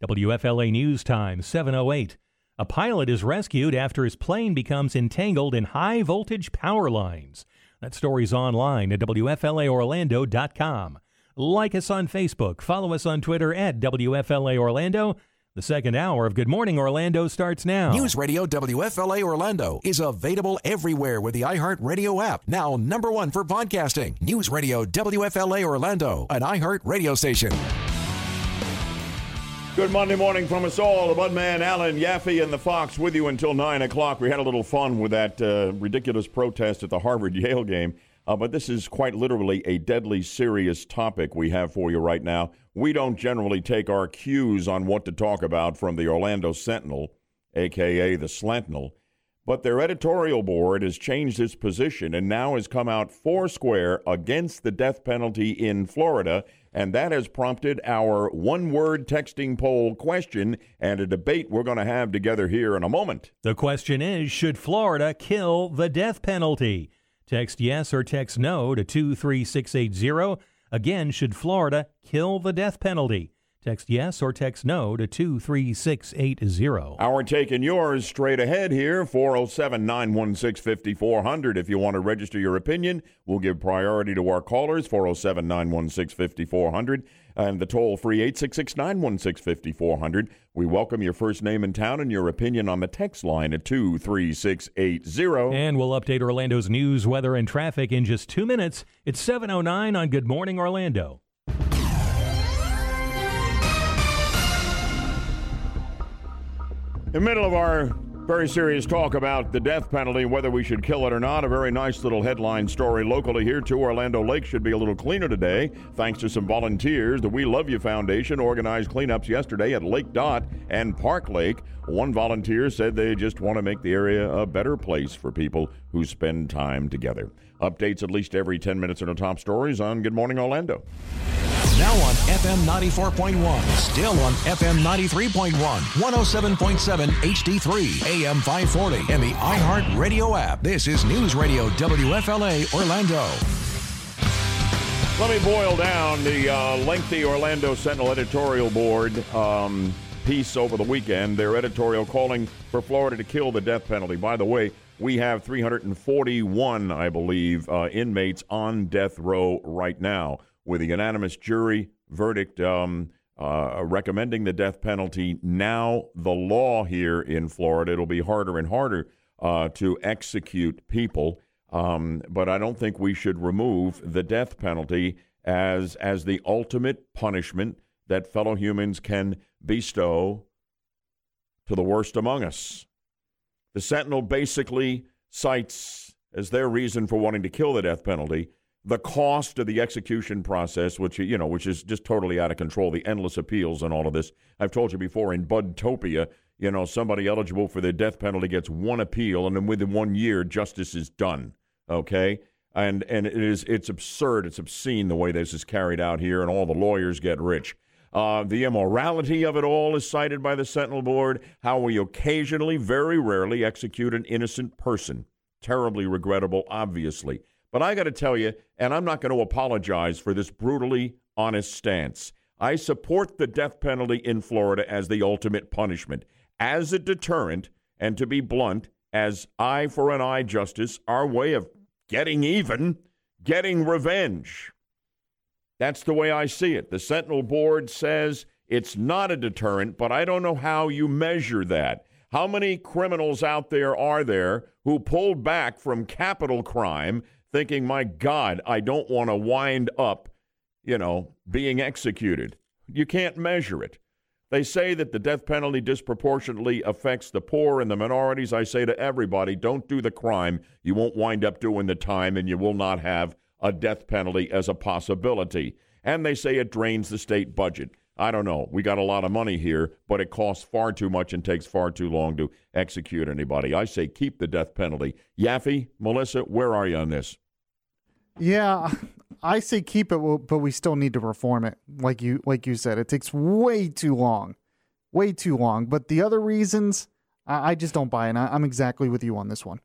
WFLA News Time 708. A pilot is rescued after his plane becomes entangled in high voltage power lines. That story's online at WFLAOrlando.com. Like us on Facebook, follow us on Twitter at WFLA Orlando The second hour of Good Morning Orlando starts now. News Radio WFLA Orlando is available everywhere with the iHeartRadio app. Now, number one for podcasting. News Radio WFLA Orlando, an iHeart radio station. Good Monday morning from us all. The Budman, Alan, Yaffee, and the Fox with you until 9 o'clock. We had a little fun with that uh, ridiculous protest at the Harvard Yale game. Uh, but this is quite literally a deadly serious topic we have for you right now. We don't generally take our cues on what to talk about from the Orlando Sentinel, aka the Slentinel, but their editorial board has changed its position and now has come out foursquare against the death penalty in Florida, and that has prompted our one word texting poll question and a debate we're going to have together here in a moment. The question is Should Florida kill the death penalty? Text yes or text no to 23680. Again, should Florida kill the death penalty? Text yes or text no to 23680. Our take and yours straight ahead here 407 916 5400. If you want to register your opinion, we'll give priority to our callers 407 916 5400 and the toll free 866 916 5400. We welcome your first name in town and your opinion on the text line at 23680. And we'll update Orlando's news, weather, and traffic in just two minutes. It's 709 on Good Morning Orlando. In the middle of our very serious talk about the death penalty, whether we should kill it or not. A very nice little headline story locally here, too. Orlando Lake should be a little cleaner today, thanks to some volunteers. The We Love You Foundation organized cleanups yesterday at Lake Dot and Park Lake. One volunteer said they just want to make the area a better place for people who spend time together. Updates at least every 10 minutes on the top stories on Good Morning Orlando. Now on FM 94.1, still on FM 93.1, 107.7 HD3, AM 540, and the iHeart Radio app. This is News Radio WFLA Orlando. Let me boil down the uh, lengthy Orlando Sentinel editorial board um, piece over the weekend. Their editorial calling for Florida to kill the death penalty. By the way, we have 341, I believe, uh, inmates on death row right now with a unanimous jury verdict um, uh, recommending the death penalty. Now, the law here in Florida, it'll be harder and harder uh, to execute people. Um, but I don't think we should remove the death penalty as as the ultimate punishment that fellow humans can bestow to the worst among us. The Sentinel basically cites as their reason for wanting to kill the death penalty the cost of the execution process, which you know, which is just totally out of control, the endless appeals and all of this. I've told you before in Budtopia, you know, somebody eligible for the death penalty gets one appeal, and then within one year, justice is done. Okay, and and it is it's absurd, it's obscene the way this is carried out here, and all the lawyers get rich. Uh, the immorality of it all is cited by the Sentinel Board. How we occasionally, very rarely, execute an innocent person. Terribly regrettable, obviously. But I got to tell you, and I'm not going to apologize for this brutally honest stance. I support the death penalty in Florida as the ultimate punishment, as a deterrent, and to be blunt, as eye for an eye justice, our way of getting even, getting revenge. That's the way I see it. The Sentinel Board says it's not a deterrent, but I don't know how you measure that. How many criminals out there are there who pulled back from capital crime thinking, my God, I don't want to wind up, you know, being executed. You can't measure it. They say that the death penalty disproportionately affects the poor and the minorities. I say to everybody, don't do the crime. You won't wind up doing the time, and you will not have a death penalty as a possibility. And they say it drains the state budget. I don't know. We got a lot of money here, but it costs far too much and takes far too long to execute anybody. I say keep the death penalty. Yaffee, Melissa, where are you on this? Yeah, I say keep it, but we still need to reform it. Like you, like you said, it takes way too long, way too long. But the other reasons, I, I just don't buy. I, I'm exactly with you on this one.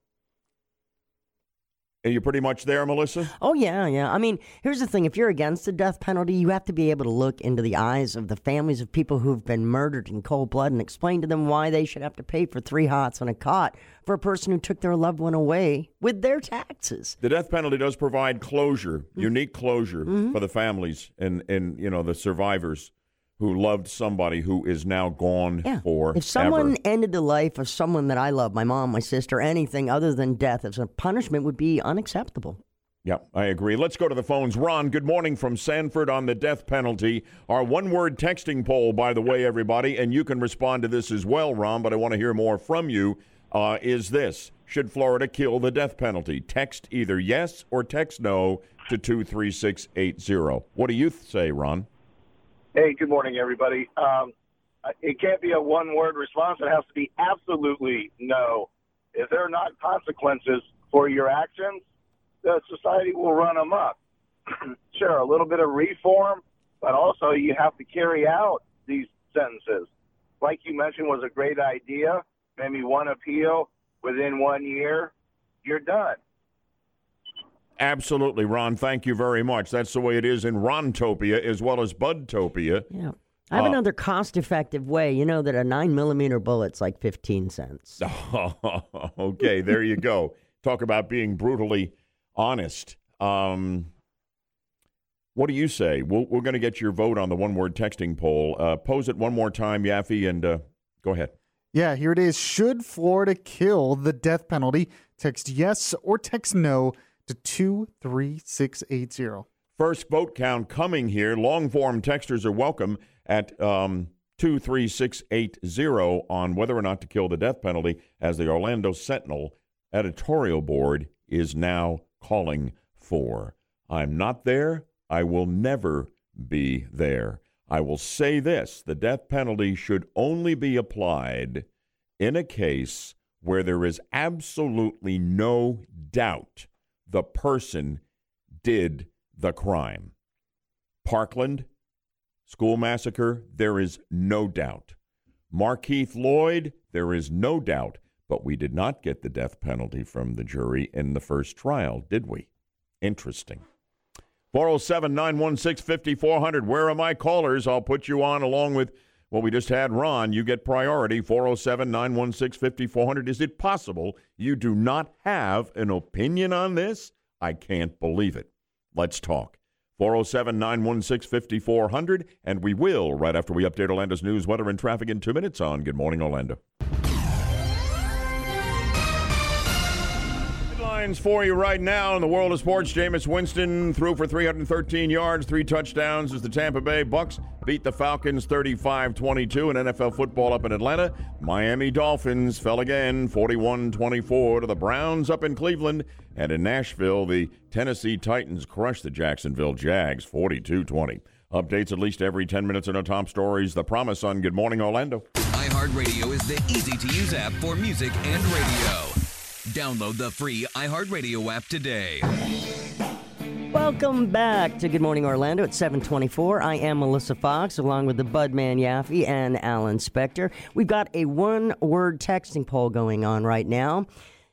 Are you pretty much there, Melissa? Oh, yeah, yeah. I mean, here's the thing if you're against the death penalty, you have to be able to look into the eyes of the families of people who've been murdered in cold blood and explain to them why they should have to pay for three hots and a cot for a person who took their loved one away with their taxes. The death penalty does provide closure, mm-hmm. unique closure mm-hmm. for the families and, and, you know, the survivors who loved somebody who is now gone for If someone ended the life of someone that I love, my mom, my sister, anything other than death as a punishment would be unacceptable. Yeah, I agree. Let's go to the phones. Ron, good morning from Sanford on the death penalty. Our one word texting poll, by the way, everybody, and you can respond to this as well, Ron, but I want to hear more from you, uh, is this Should Florida kill the death penalty? Text either yes or text no to 23680. What do you th- say, Ron? Hey, good morning, everybody. Um, it can't be a one-word response. It has to be absolutely no. If there are not consequences for your actions, the society will run amok. sure, a little bit of reform, but also you have to carry out these sentences. Like you mentioned, was a great idea. Maybe one appeal within one year, you're done. Absolutely, Ron. Thank you very much. That's the way it is in Rontopia as well as Budtopia. Yeah. I have Uh, another cost effective way. You know that a nine millimeter bullet's like 15 cents. okay, there you go. Talk about being brutally honest. Um, what do you say? We'll, we're going to get your vote on the one word texting poll. Uh, pose it one more time, Yaffee, and uh, go ahead. Yeah, here it is. Should Florida kill the death penalty? Text yes or text no to 23680. First vote count coming here. Long form texters are welcome at um, 23680 on whether or not to kill the death penalty, as the Orlando Sentinel editorial board is now calling for. I'm not there. I will never be there. I will say this the death penalty should only be applied in a case where there is absolutely no doubt the person did the crime. Parkland, school massacre, there is no doubt. Markeith Lloyd, there is no doubt. But we did not get the death penalty from the jury in the first trial, did we? Interesting. 407 916 5400. Where are my callers? I'll put you on along with well, we just had Ron. You get priority 407 916 5400. Is it possible you do not have an opinion on this? I can't believe it. Let's talk. 407 916 5400. And we will right after we update Orlando's news, weather, and traffic in two minutes on Good Morning Orlando. For you right now in the world of sports. Jameis Winston threw for 313 yards, three touchdowns as the Tampa Bay Bucks beat the Falcons 35-22 in NFL football up in Atlanta. Miami Dolphins fell again 41-24 to the Browns up in Cleveland. And in Nashville, the Tennessee Titans crushed the Jacksonville Jags 42-20. Updates at least every 10 minutes in our top stories. The promise on Good Morning Orlando. iHeartRadio is the easy to use app for music and radio. Download the free iHeartRadio app today. Welcome back to Good Morning Orlando at 724. I am Melissa Fox along with the Budman Yaffee and Alan Spector. We've got a one word texting poll going on right now.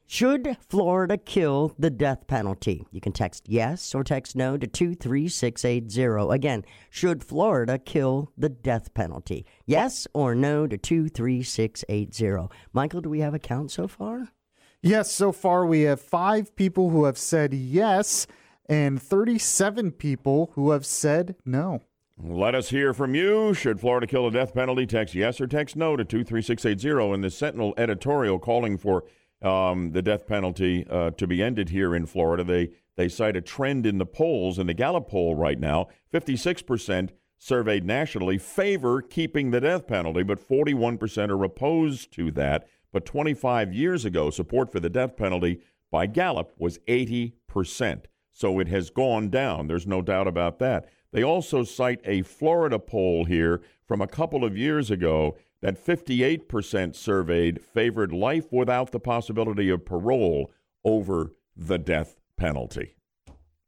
Should Florida kill the death penalty? You can text yes or text no to 23680. Again, should Florida kill the death penalty? Yes or no to 23680. Michael, do we have a count so far? Yes, so far we have five people who have said yes and 37 people who have said no. Let us hear from you. Should Florida kill the death penalty? Text yes or text no to 23680. In the Sentinel editorial calling for um, the death penalty uh, to be ended here in Florida, they, they cite a trend in the polls. In the Gallup poll right now, 56% surveyed nationally favor keeping the death penalty, but 41% are opposed to that. But 25 years ago, support for the death penalty by Gallup was 80%. So it has gone down. There's no doubt about that. They also cite a Florida poll here from a couple of years ago that 58% surveyed favored life without the possibility of parole over the death penalty.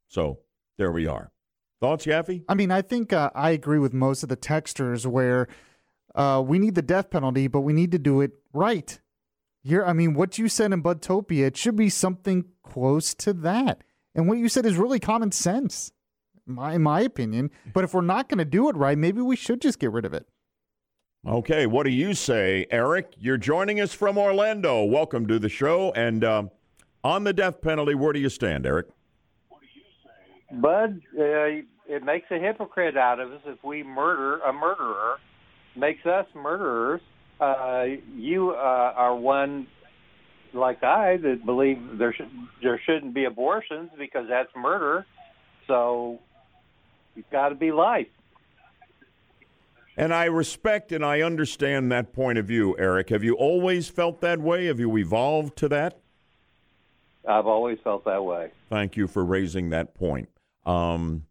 So there we are. Thoughts, Yaffee? I mean, I think uh, I agree with most of the texters where uh, we need the death penalty, but we need to do it right. Here, I mean, what you said in Budtopia, it should be something close to that. And what you said is really common sense, my, in my opinion. But if we're not going to do it right, maybe we should just get rid of it. Okay, what do you say, Eric? You're joining us from Orlando. Welcome to the show. And um, on the death penalty, where do you stand, Eric? Bud, uh, it makes a hypocrite out of us if we murder a murderer, makes us murderers. Uh, you uh, are one like I that believe there should there shouldn't be abortions because that's murder. So it's got to be life. And I respect and I understand that point of view, Eric. Have you always felt that way? Have you evolved to that? I've always felt that way. Thank you for raising that point. Um,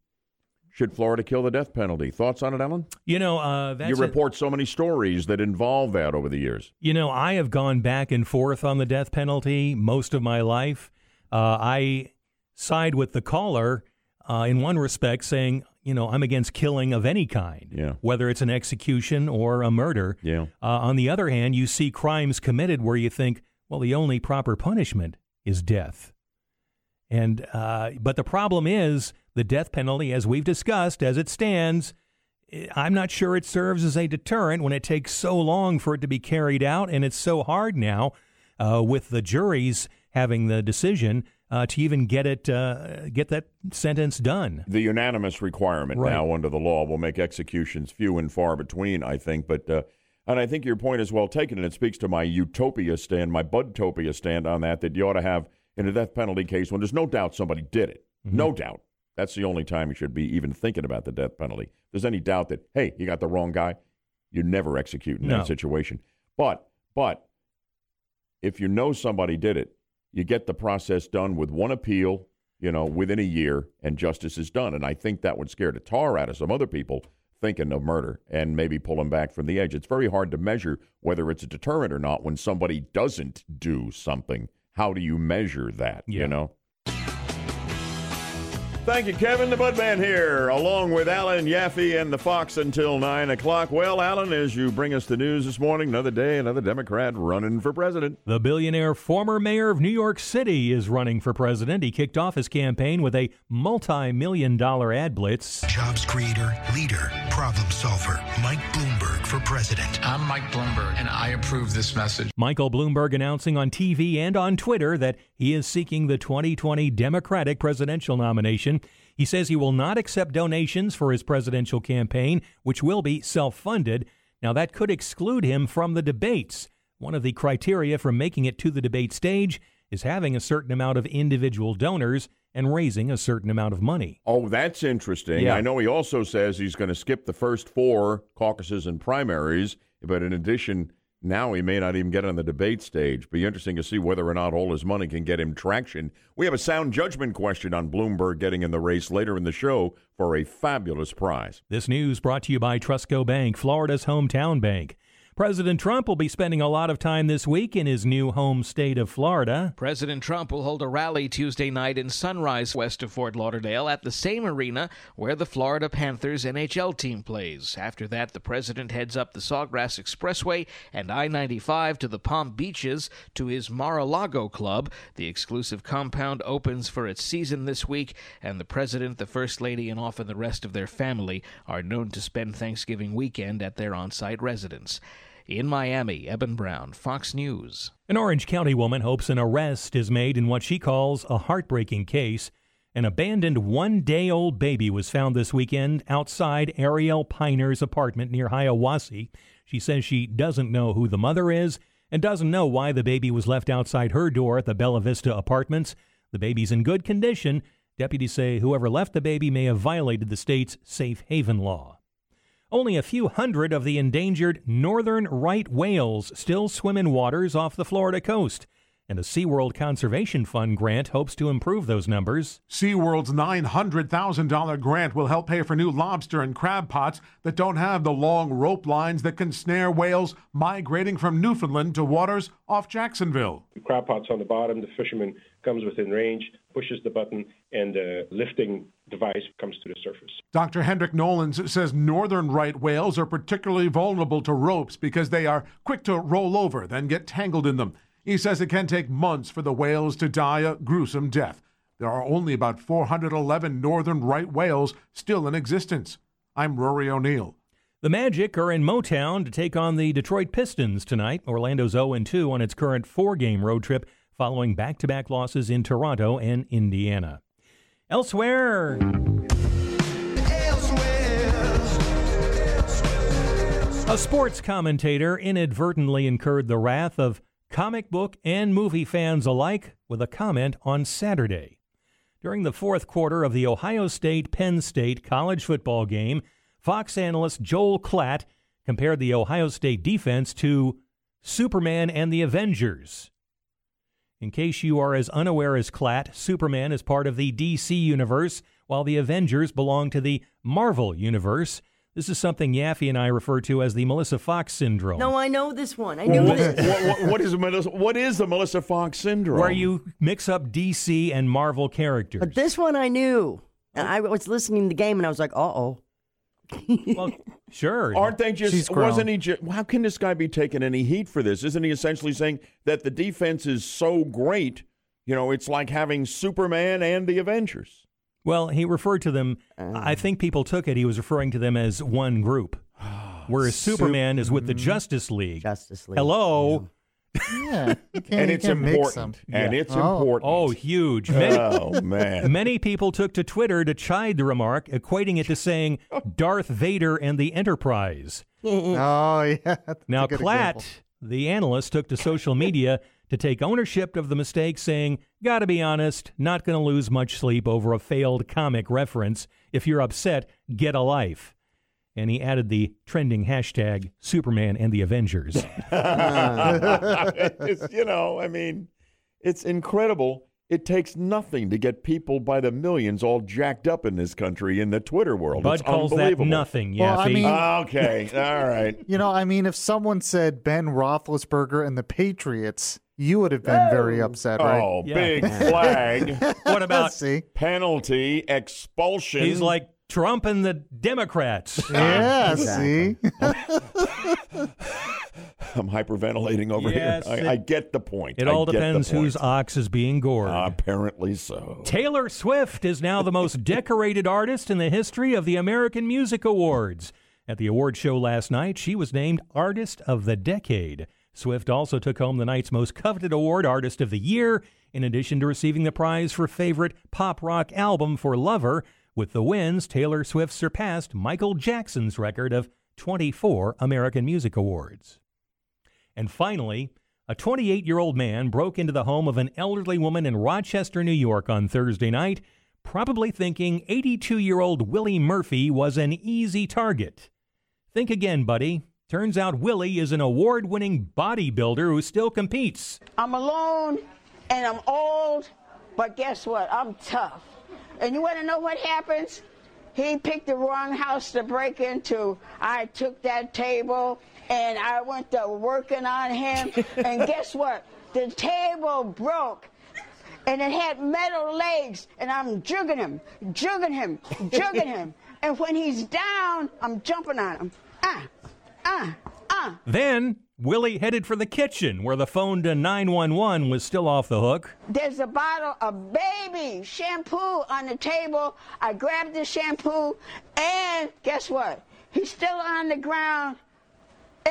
should Florida kill the death penalty? Thoughts on it, Ellen? You know, uh, that's you a- report so many stories that involve that over the years. You know, I have gone back and forth on the death penalty most of my life. Uh, I side with the caller uh, in one respect, saying, you know, I'm against killing of any kind, yeah. whether it's an execution or a murder. Yeah. Uh, on the other hand, you see crimes committed where you think, well, the only proper punishment is death. And uh, but the problem is the death penalty, as we've discussed, as it stands. I'm not sure it serves as a deterrent when it takes so long for it to be carried out, and it's so hard now uh, with the juries having the decision uh, to even get it uh, get that sentence done. The unanimous requirement Right. now under the law will make executions few and far between, I think. But uh, and I think your point is well taken, and it speaks to my utopia stand, my budtopia stand on that. That you ought to have in a death penalty case when there's no doubt somebody did it, Mm-hmm. no doubt. That's the only time you should be even thinking about the death penalty. If there's any doubt that hey, you got the wrong guy, you never execute in No. that situation. But but if you know somebody did it, you get the process done with one appeal, you know, within a year, and justice is done. And I think that would scare the tar out of some other people thinking of murder and maybe pull them back from the edge. It's very hard to measure whether it's a deterrent or not when somebody doesn't do something. How do you measure that? You know? Thank you, Kevin, the Budman here, along with Alan Yaffee and the Fox until 9 o'clock. Well, Alan, as you bring us the news this morning, another day, another Democrat running for president. The billionaire former mayor of New York City is running for president. He kicked off his campaign with a multi million dollar ad blitz. Jobs creator, leader, problem solver, Mike Bloomberg for president. I'm Mike Bloomberg, and I approve this message. Michael Bloomberg announcing on TV and on Twitter that he is seeking the 2020 Democratic presidential nomination. He says he will not accept donations for his presidential campaign, which will be self funded. Now, that could exclude him from the debates. One of the criteria for making it to the debate stage is having a certain amount of individual donors and raising a certain amount of money. Oh, that's interesting. Yeah. I know he also says he's going to skip the first four caucuses and primaries, but in addition, now he may not even get on the debate stage. Be interesting to see whether or not all his money can get him traction. We have a sound judgment question on Bloomberg getting in the race later in the show for a fabulous prize. This news brought to you by Trustco Bank, Florida's hometown bank. President Trump will be spending a lot of time this week in his new home state of Florida. President Trump will hold a rally Tuesday night in Sunrise, west of Fort Lauderdale, at the same arena where the Florida Panthers NHL team plays. After that, the president heads up the Sawgrass Expressway and I 95 to the Palm Beaches to his Mar a Lago club. The exclusive compound opens for its season this week, and the president, the first lady, and often the rest of their family are known to spend Thanksgiving weekend at their on site residence. In Miami, Eben Brown, Fox News. An Orange County woman hopes an arrest is made in what she calls a heartbreaking case. An abandoned one day old baby was found this weekend outside Ariel Piner's apartment near Hiawassee. She says she doesn't know who the mother is and doesn't know why the baby was left outside her door at the Bella Vista apartments. The baby's in good condition. Deputies say whoever left the baby may have violated the state's safe haven law. Only a few hundred of the endangered northern right whales still swim in waters off the Florida coast, and a SeaWorld Conservation Fund grant hopes to improve those numbers. SeaWorld's $900,000 grant will help pay for new lobster and crab pots that don't have the long rope lines that can snare whales migrating from Newfoundland to waters off Jacksonville. The crab pot's on the bottom. The fisherman comes within range, pushes the button, and the lifting device comes to the surface. Dr. Hendrik Nollens says northern right whales are particularly vulnerable to ropes because they are quick to roll over, then get tangled in them. He says it can take months for the whales to die a gruesome death. There are only about 411 northern right whales still in existence. I'm Rory O'Neill. The Magic are in Motown to take on the Detroit Pistons tonight. Orlando's 0 2 on its current four game road trip following back to back losses in Toronto and Indiana. Elsewhere. A sports commentator inadvertently incurred the wrath of comic book and movie fans alike with a comment on Saturday. During the fourth quarter of the Ohio State Penn State college football game, Fox analyst Joel Klatt compared the Ohio State defense to Superman and the Avengers in case you are as unaware as Klatt, Superman is part of the DC universe, while the Avengers belong to the Marvel universe. This is something Yaffee and I refer to as the Melissa Fox syndrome. No, I know this one. I knew What, this. what- what is Melissa, what is the Melissa Fox syndrome? Where you mix up DC and Marvel characters. But this one I knew. And I was listening to the game and I was like, uh oh. Well, sure. Aren't they just? She's grown. Wasn't he? Just, how can this guy be taking any heat for this? Isn't he essentially saying that the defense is so great? You know, it's like having Superman and the Avengers. Well, he referred to them. Ah. I think people took it. He was referring to them as one group, whereas Superman is with the Justice League. Justice League. Hello. Yeah, you can't, And it's important. And Yeah. it's Oh. important. Oh, huge. Many, Oh, man. Many people took to Twitter to chide the remark, equating it to saying Darth Vader and the Enterprise. Oh yeah. that's Now, a example. the analyst, took to social media to take ownership of the mistake, saying, Gotta be honest, not going to lose much sleep over a failed comic reference. If you're upset, get a life. And he added the trending hashtag Superman and the Avengers. it's, you know, I mean, it's incredible. It takes nothing to get people by the millions all jacked up in this country in the Twitter world. Bud it's calls that unbelievable. nothing, Well, I mean- okay, all right. You know, I mean, if someone said Ben Roethlisberger and the Patriots, you would have been very oh. upset, right? Oh, Yeah. big flag. what about See? penalty, expulsion. he's like Trump and the Democrats? Yeah, Exactly. see? I'm hyperventilating over Yes, here. it- I, I get the point. It I all get the depends point. whose ox is being gored. Apparently so. Taylor Swift is now the most decorated artist in the history of the American Music Awards. At the award show last night, she was named Artist of the Decade. Swift also took home the night's most coveted award, Artist of the Year, in addition to receiving the prize for favorite pop rock album for Lover. With the wins, Taylor Swift surpassed Michael Jackson's record of 24 American Music Awards. And finally, a 28 year old man broke into the home of an elderly woman in Rochester, New York on Thursday night, probably thinking 82 year old Willie Murphy was an easy target. Think again, buddy. Turns out Willie is an award winning bodybuilder who still competes. I'm alone and I'm old, but guess what? I'm tough. And you want to know what happens? He picked the wrong house to break into. I took that table and I went to working on him. and guess what? The table broke. And it had metal legs, and I'm jugging him, jugging him, jugging him. And when he's down, I'm jumping on him. Ah, ah, ah. Then Willie headed for the kitchen where the phone to 911 was still off the hook. There's a bottle of baby shampoo on the table. I grabbed the shampoo, and guess what? He's still on the ground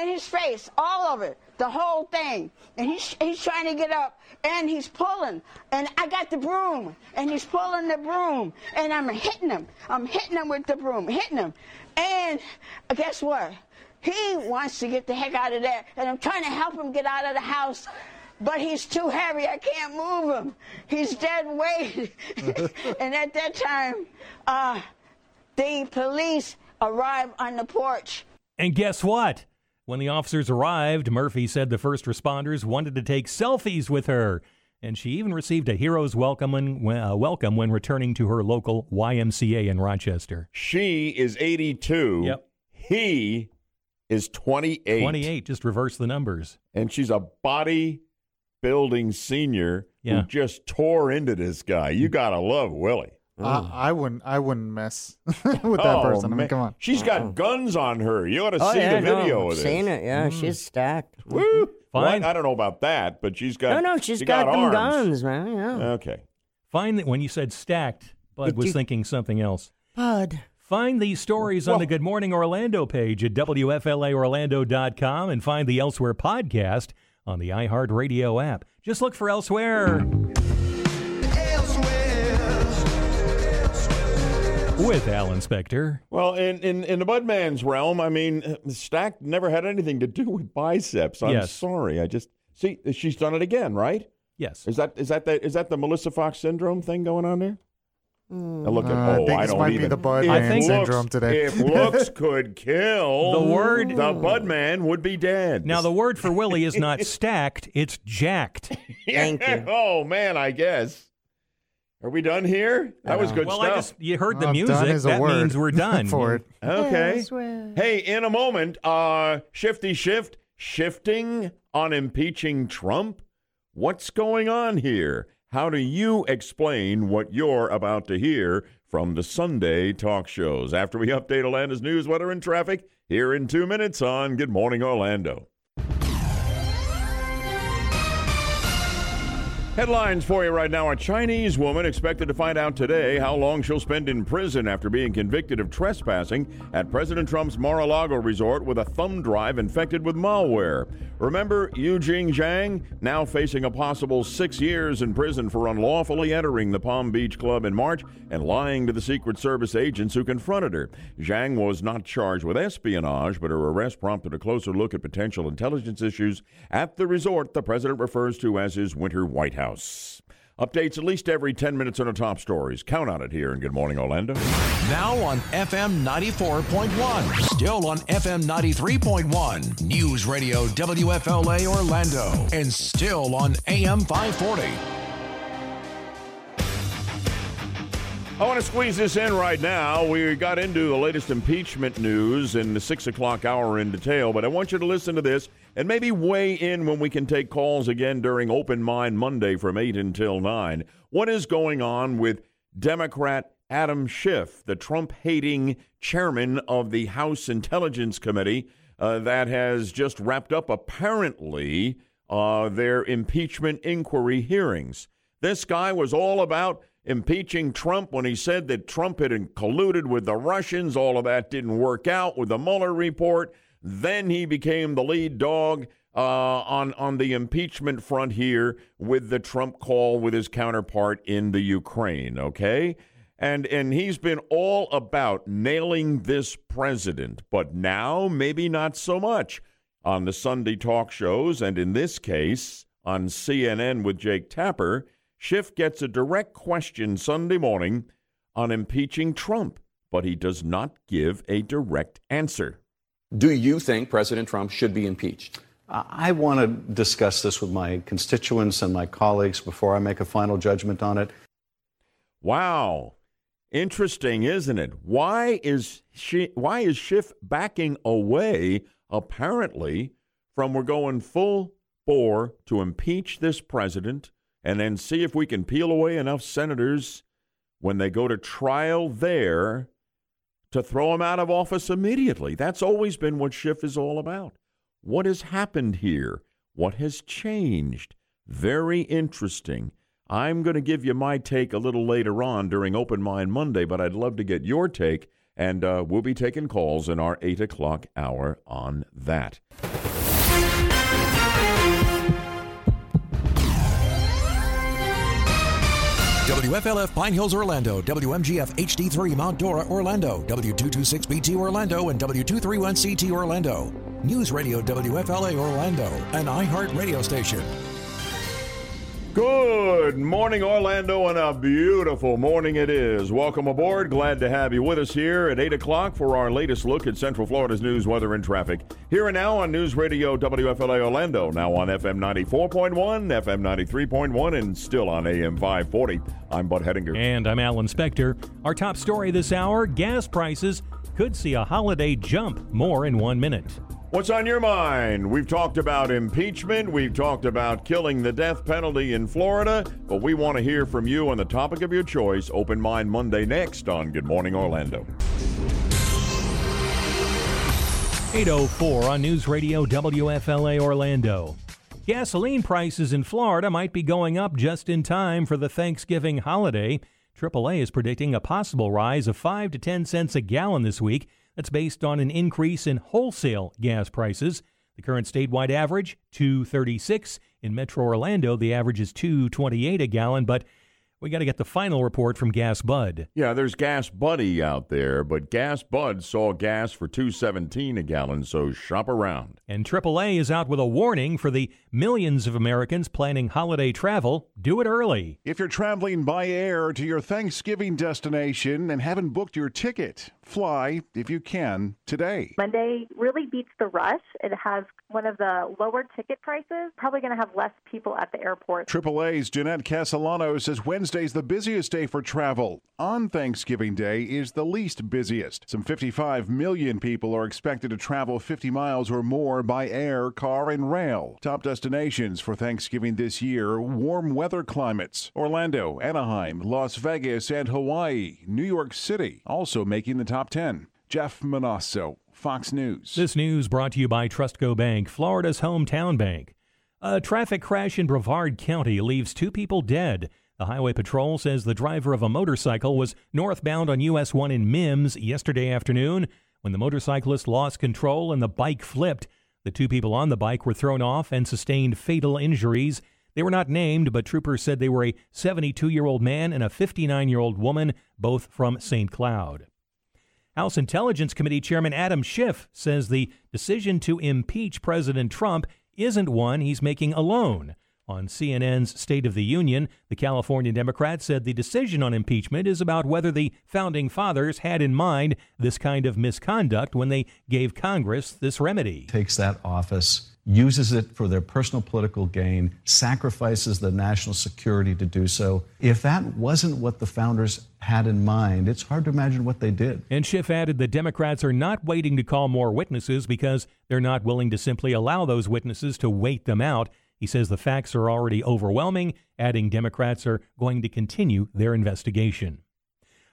in his face, all it, the whole thing. And he's, he's trying to get up, and he's pulling. And I got the broom, and he's pulling the broom, and I'm hitting him. I'm hitting him with the broom, hitting him. And guess what? He wants to get the heck out of there, and I'm trying to help him get out of the house. But he's too heavy. I can't move him. He's dead weight. and at that time, uh, the police arrived on the porch. And guess what? When the officers arrived, Murphy said the first responders wanted to take selfies with her. And she even received a hero's welcome when, uh, welcome when returning to her local YMCA in Rochester. She is 82. Yep. He is 28. 28, just reverse the numbers. And she's a body building senior Yeah. who just tore into this guy. You got to love Willie. I, I wouldn't. I wouldn't mess with that Oh, person. I mean, man. come on. She's got oh. guns on her. You ought to Oh, see yeah, the video no, of this. seen it. Yeah, mm. she's stacked. Woo. Fine. What? I don't know about that, but she's got. No, no, she's she got, them arms. guns, man. Yeah. Okay. Find that when you said stacked, Bud Did was you- thinking something else. Bud. Find these stories on the Good Morning Orlando page at WFLAOrlando.com and find the Elsewhere podcast on the iHeartRadio app. Just look for Elsewhere. with Alan Spector. Well, in, in, in the Budman's realm, I mean, Stack never had anything to do with biceps. I'm Yes. sorry. I just see she's done it again, right? Yes. Is that is that the, is that the Melissa Fox syndrome thing going on there? Now look at Uh, I oh, think I this don't might be even. the Budman if looks- syndrome today. If looks could kill, The word- the Budman would be dead. Now, the word for Willie is not stacked, it's jacked. Thank you. oh man, I guess. Are we done here? That was good well, stuff. I just, you heard the Well, music. done is a that word means we're done. for it. Okay. Hey, in a moment, uh, shifty Schiff, shifting on impeaching Trump. What's going on here? How do you explain what you're about to hear from the Sunday talk shows? After we update Atlanta's news, weather, and traffic, here in two minutes on Good Morning Orlando. Headlines for you right now. A Chinese woman expected to find out today how long she'll spend in prison after being convicted of trespassing at President Trump's Mar a Lago resort with a thumb drive infected with malware. Remember Yujing Zhang, now facing a possible six years in prison for unlawfully entering the Palm Beach Club in March and lying to the Secret Service agents who confronted her. Zhang was not charged with espionage, but her arrest prompted a closer look at potential intelligence issues at the resort the president refers to as his winter White House. Updates at least every 10 minutes on the top stories. Count on it here in Good Morning Orlando. Now on FM 94.1. Still on FM 93.1. News Radio WFLA Orlando. And still on AM 540. I want to squeeze this in right now. We got into the latest impeachment news in the six o'clock hour in detail, but I want you to listen to this and maybe weigh in when we can take calls again during Open Mind Monday from 8 until 9. What is going on with Democrat Adam Schiff, the Trump hating chairman of the House Intelligence Committee uh, that has just wrapped up apparently uh, their impeachment inquiry hearings? This guy was all about impeaching Trump when he said that Trump had colluded with the Russians. All of that didn't work out with the Mueller report. Then he became the lead dog uh, on on the impeachment front here with the Trump call with his counterpart in the Ukraine. Okay. And and he's been all about nailing this president, but now maybe not so much on the Sunday talk shows, and in this case on CNN with Jake Tapper. Schiff gets a direct question Sunday morning on impeaching Trump, but he does not give a direct answer. Do you think President Trump should be impeached? I want to discuss this with my constituents and my colleagues before I make a final judgment on it. Wow. Interesting, isn't it? Why is she why is Schiff backing away apparently from we're going full bore to impeach this president and then see if we can peel away enough senators when they go to trial there to throw him out of office immediately. That's always been what Schiff is all about. What has happened here? What has changed? Very interesting. I'm going to give you my take a little later on during Open Mind Monday, but I'd love to get your take, and uh, we'll be taking calls in our 8 o'clock hour on that. WFLF Pine Hills, Orlando. WMGF HD3 Mount Dora, Orlando. W226BT Orlando and W231CT Orlando. News Radio WFLA Orlando, an iHeart radio station. Good morning, Orlando, and a beautiful morning it is. Welcome aboard. Glad to have you with us here at 8 o'clock for our latest look at Central Florida's news, weather, and traffic. Here and now on News Radio WFLA Orlando, now on FM 94.1, FM 93.1, and still on AM 540. I'm Bud Hedinger. And I'm Alan Spector. Our top story this hour gas prices could see a holiday jump. More in one minute. What's on your mind? We've talked about impeachment. We've talked about killing the death penalty in Florida, but we want to hear from you on the topic of your choice. Open Mind Monday next on Good Morning Orlando. 804 on News Radio WFLA Orlando. Gasoline prices in Florida might be going up just in time for the Thanksgiving holiday. AAA is predicting a possible rise of 5 to 10 cents a gallon this week. That's based on an increase in wholesale gas prices. The current statewide average 236 in Metro Orlando, the average is 228 a gallon, but We got to get the final report from Gas Bud. Yeah, there's Gas Buddy out there, but Gas Bud saw gas for 217 a gallon, so shop around. And AAA is out with a warning for the millions of Americans planning holiday travel. Do it early. If you're traveling by air to your Thanksgiving destination and haven't booked your ticket, fly if you can today. Monday really beats the rush. It has one of the lower ticket prices, probably going to have less people at the airport. AAA's Jeanette Casselano says Wednesday's the busiest day for travel. On Thanksgiving Day is the least busiest. Some 55 million people are expected to travel 50 miles or more by air, car, and rail. Top destinations for Thanksgiving this year warm weather climates Orlando, Anaheim, Las Vegas, and Hawaii. New York City also making the top 10. Jeff Monosso, Fox News. This news brought to you by Trustco Bank, Florida's hometown bank. A traffic crash in Brevard County leaves two people dead. The Highway Patrol says the driver of a motorcycle was northbound on US 1 in Mims yesterday afternoon when the motorcyclist lost control and the bike flipped. The two people on the bike were thrown off and sustained fatal injuries. They were not named, but troopers said they were a 72 year old man and a 59 year old woman, both from St. Cloud. House Intelligence Committee Chairman Adam Schiff says the decision to impeach President Trump isn't one he's making alone. On CNN's State of the Union, the California Democrat said the decision on impeachment is about whether the founding fathers had in mind this kind of misconduct when they gave Congress this remedy. Takes that office, uses it for their personal political gain, sacrifices the national security to do so. If that wasn't what the founders had in mind, it's hard to imagine what they did. And Schiff added that Democrats are not waiting to call more witnesses because they're not willing to simply allow those witnesses to wait them out. He says the facts are already overwhelming, adding Democrats are going to continue their investigation.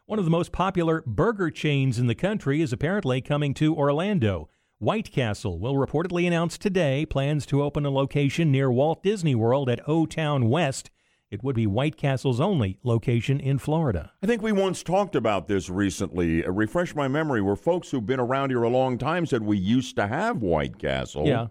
One of the most popular burger chains in the country is apparently coming to Orlando. White Castle will reportedly announce today plans to open a location near Walt Disney World at O Town West. It would be White Castle's only location in Florida. I think we once talked about this recently. Uh, refresh my memory, where folks who've been around here a long time said we used to have White Castle. Yeah.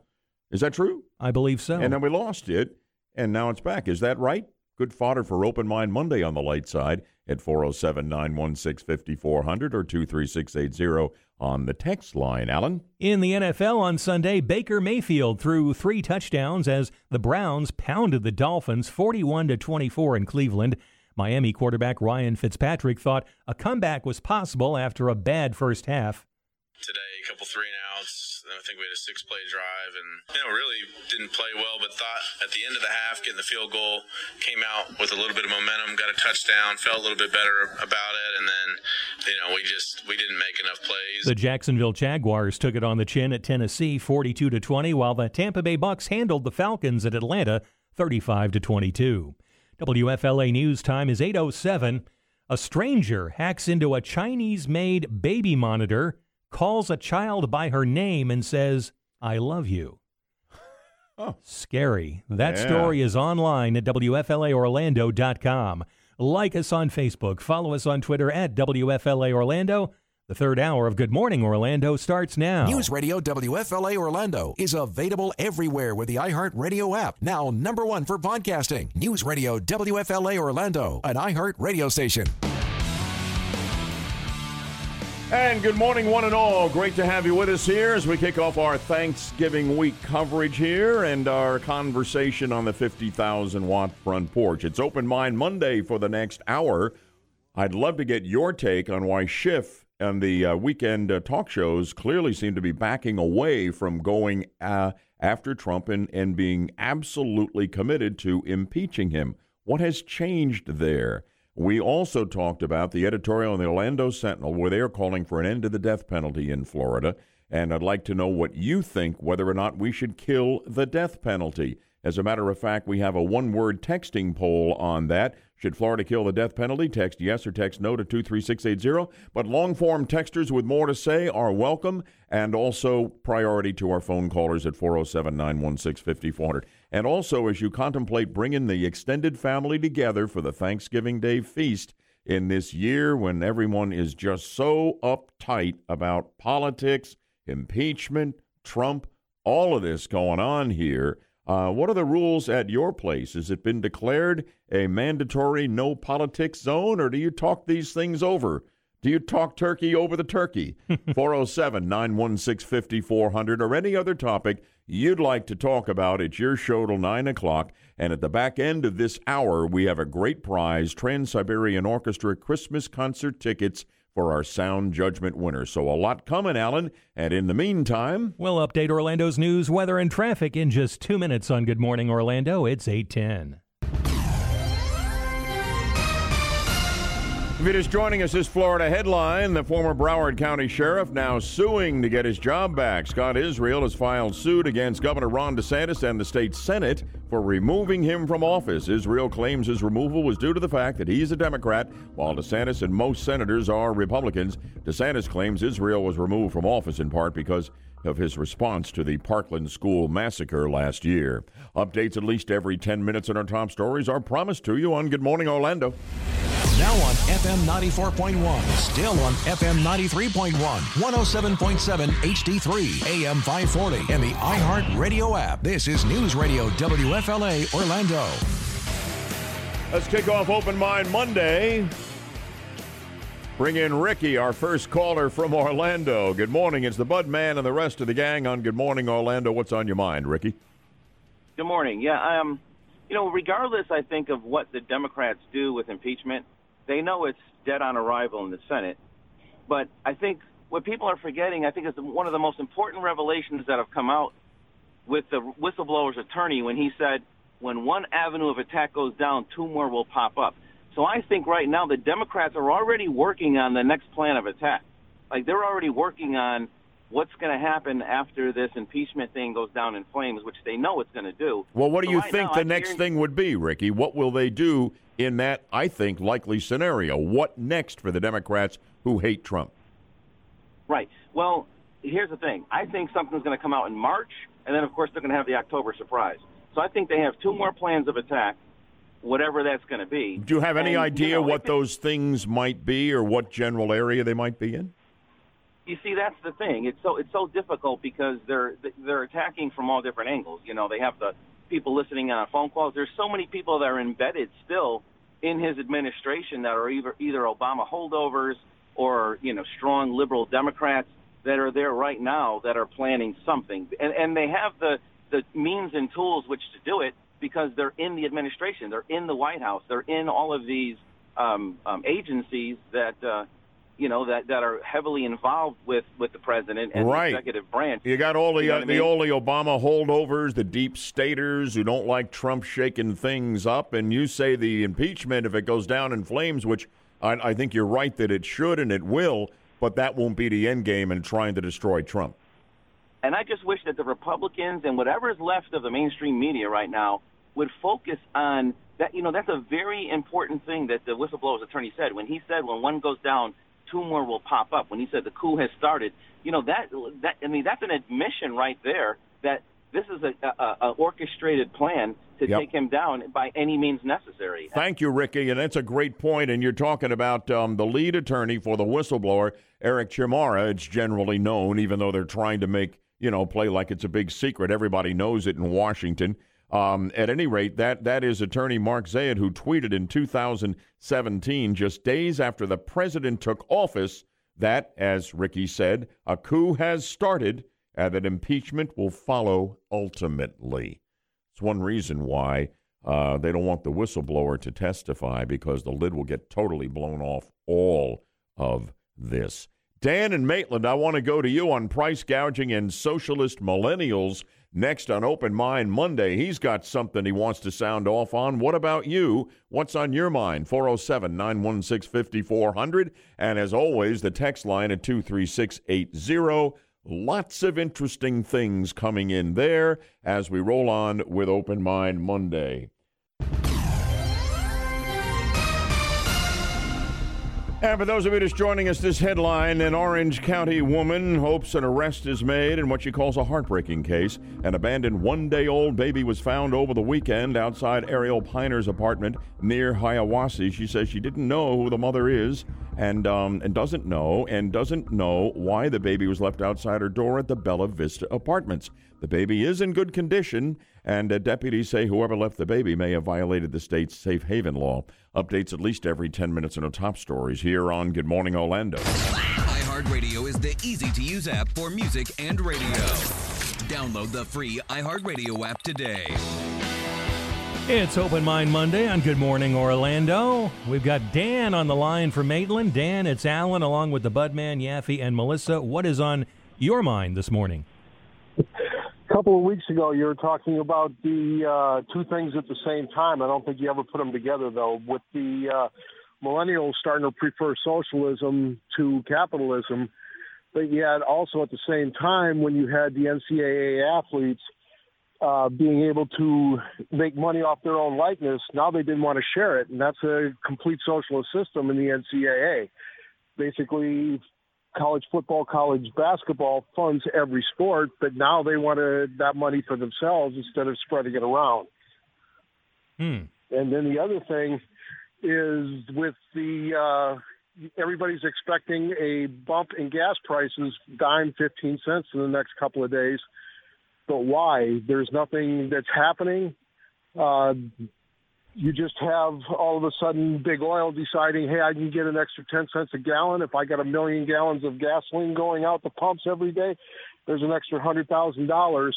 Is that true? I believe so. And then we lost it, and now it's back. Is that right? Good fodder for Open Mind Monday on the light side at 407 916 5400 or 23680 on the text line. Alan? In the NFL on Sunday, Baker Mayfield threw three touchdowns as the Browns pounded the Dolphins 41 to 24 in Cleveland. Miami quarterback Ryan Fitzpatrick thought a comeback was possible after a bad first half. Today, a couple three and outs. I think we had a six play drive and, you know, really didn't play well, but thought at the end of the half, getting the field goal, came out with a little bit of momentum, got a touchdown, felt a little bit better about it. And then, you know, we just, we didn't make enough plays. The Jacksonville Jaguars took it on the chin at Tennessee 42 to 20, while the Tampa Bay Bucs handled the Falcons at Atlanta 35 to 22. WFLA News Time is 807. A stranger hacks into a Chinese made baby monitor calls a child by her name and says, I love you. Oh. Scary. That Yeah. story is online at WFLAOrlando.com. Like us on Facebook. Follow us on Twitter at WFLA Orlando. The third hour of Good Morning Orlando starts now. News Radio WFLA Orlando is available everywhere with the iHeartRadio app. Now number one for podcasting. News Radio WFLA Orlando, an iHeart radio station. And good morning, one and all. Great to have you with us here as we kick off our Thanksgiving week coverage here and our conversation on the 50,000 watt front porch. It's Open Mind Monday for the next hour. I'd love to get your take on why Schiff and the uh, weekend uh, talk shows clearly seem to be backing away from going uh, after Trump and, and being absolutely committed to impeaching him. What has changed there? We also talked about the editorial in the Orlando Sentinel where they are calling for an end to the death penalty in Florida. And I'd like to know what you think whether or not we should kill the death penalty. As a matter of fact, we have a one word texting poll on that. Should Florida kill the death penalty? Text yes or text no to 23680. But long form texters with more to say are welcome and also priority to our phone callers at 407 916 5400. And also, as you contemplate bringing the extended family together for the Thanksgiving Day feast in this year when everyone is just so uptight about politics, impeachment, Trump, all of this going on here, Uh, what are the rules at your place? Has it been declared a mandatory no politics zone, or do you talk these things over? Do you talk turkey over the turkey? 407 916 5400 or any other topic you'd like to talk about. It's your show till 9 o'clock. And at the back end of this hour, we have a great prize Trans Siberian Orchestra Christmas concert tickets for our sound judgment winner. So a lot coming, Alan. And in the meantime, we'll update Orlando's news, weather, and traffic in just two minutes on Good Morning Orlando. It's 810. If you're just joining us, this Florida headline the former Broward County Sheriff now suing to get his job back. Scott Israel has filed suit against Governor Ron DeSantis and the state Senate for removing him from office. Israel claims his removal was due to the fact that he's a Democrat, while DeSantis and most senators are Republicans. DeSantis claims Israel was removed from office in part because of his response to the Parkland school massacre last year. Updates at least every 10 minutes in our top stories are promised to you on Good Morning Orlando. Now on FM 94.1, still on FM 93.1, 107.7 HD3, AM 540, and the iHeart Radio app. This is News Radio WFLA Orlando. Let's kick off Open Mind Monday. Bring in Ricky, our first caller from Orlando. Good morning. It's the Bud Man and the rest of the gang on Good Morning Orlando. What's on your mind, Ricky? Good morning. Yeah, um, you know, regardless, I think of what the Democrats do with impeachment, they know it's dead on arrival in the Senate. But I think what people are forgetting, I think, is one of the most important revelations that have come out with the whistleblower's attorney when he said, when one avenue of attack goes down, two more will pop up. So I think right now the Democrats are already working on the next plan of attack. Like they're already working on what's going to happen after this impeachment thing goes down in flames, which they know it's going to do. Well, what do So you right think now, the I'm next hearing- thing would be, Ricky? What will they do in that, I think, likely scenario? What next for the Democrats who hate Trump? Right. Well, here's the thing. I think something's going to come out in March, and then of course they're going to have the October surprise. So I think they have two more plans of attack, whatever that's going to be. Do you have any And, idea you know, what those things might be or what general area they might be in? You see, that's the thing. It's so it's so difficult because they're they're attacking from all different angles. You know, they have the people listening on phone calls. There's so many people that are embedded still in his administration that are either either Obama holdovers or you know strong liberal Democrats that are there right now that are planning something, and and they have the the means and tools which to do it because they're in the administration, they're in the White House, they're in all of these um, um, agencies that. Uh, you know that that are heavily involved with with the president and Right. the executive branch. You got all the You know uh, what I the mean? the Obama holdovers, the deep staters who don't like Trump shaking things up, and you say the impeachment, if it goes down in flames, which I, I think you're right that it should and it will, but that won't be the end game in trying to destroy Trump. And I just wish that the Republicans and whatever is left of the mainstream media right now would focus on that. You know, that's a very important thing that the whistleblower's attorney said when he said when one goes down, two more will pop up. When he said the coup has started, you know that that I mean that's an admission right there that this is a, a, a orchestrated plan to Yep. take him down by any means necessary. Thank you, Ricky, and that's a great point. And you're talking about um, the lead attorney for the whistleblower, Eric Ciaramella. It's generally known, even though they're trying to make you know play like it's a big secret. Everybody knows it in Washington. Um, at any rate, that that is attorney Mark Zaid, who tweeted in 2017, just days after the president took office, that, as Ricky said, a coup has started and that impeachment will follow ultimately. It's one reason why uh, they don't want the whistleblower to testify because the lid will get totally blown off all of this. Dan and Maitland, I want to go to you on price gouging and socialist millennials next on Open Mind Monday. He's got something he wants to sound off on. What about you? What's on your mind? 407 916 5400. And as always, the text line at 23680. Lots of interesting things coming in there as we roll on with Open Mind Monday. And for those of you just joining us, this headline An Orange County woman hopes an arrest is made in what she calls a heartbreaking case. An abandoned one day old baby was found over the weekend outside Ariel Piner's apartment near Hiawassee. She says she didn't know who the mother is and um, and doesn't know and doesn't know why the baby was left outside her door at the Bella Vista Apartments. The baby is in good condition, and uh, deputies say whoever left the baby may have violated the state's safe haven law. Updates at least every 10 minutes in our top stories here on Good Morning Orlando. iHeartRadio is the easy to use app for music and radio. Download the free iHeartRadio app today. It's Open Mind Monday on Good Morning Orlando. We've got Dan on the line from Maitland. Dan, it's Alan along with the Budman, Yaffee, and Melissa. What is on your mind this morning? A couple of weeks ago, you were talking about the uh, two things at the same time. I don't think you ever put them together, though. With the uh, millennials starting to prefer socialism to capitalism, but yet also at the same time, when you had the NCAA athletes uh, being able to make money off their own likeness, now they didn't want to share it, and that's a complete socialist system in the NCAA. Basically, college football, college basketball funds every sport, but now they want to, that money for themselves instead of spreading it around. Hmm. And then the other thing is with the uh, everybody's expecting a bump in gas prices, dime fifteen cents in the next couple of days. But why? There's nothing that's happening. Uh, you just have all of a sudden big oil deciding, hey, I can get an extra 10 cents a gallon. If I got a million gallons of gasoline going out the pumps every day, there's an extra $100,000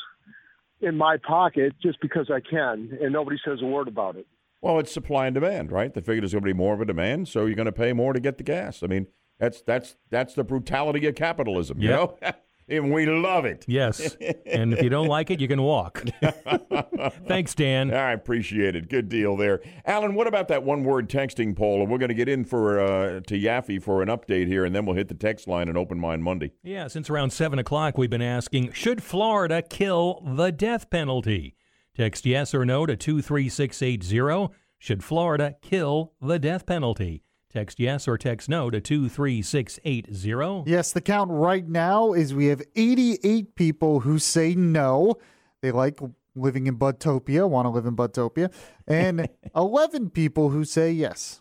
in my pocket just because I can, and nobody says a word about it. Well, it's supply and demand, right? They figure there's going to be more of a demand, so you're going to pay more to get the gas. I mean, that's that's that's the brutality of capitalism, you know? and we love it. Yes. and if you don't like it, you can walk. Thanks, Dan. I appreciate it. Good deal there. Alan, what about that one word texting poll? And we're going to get in for uh, to Yaffee for an update here, and then we'll hit the text line and open mind Monday. Yeah, since around 7 o'clock, we've been asking Should Florida kill the death penalty? Text yes or no to 23680. Should Florida kill the death penalty? Text yes or text no to 23680. Yes, the count right now is we have 88 people who say no. They like living in Budtopia, want to live in Budtopia, and 11 people who say yes.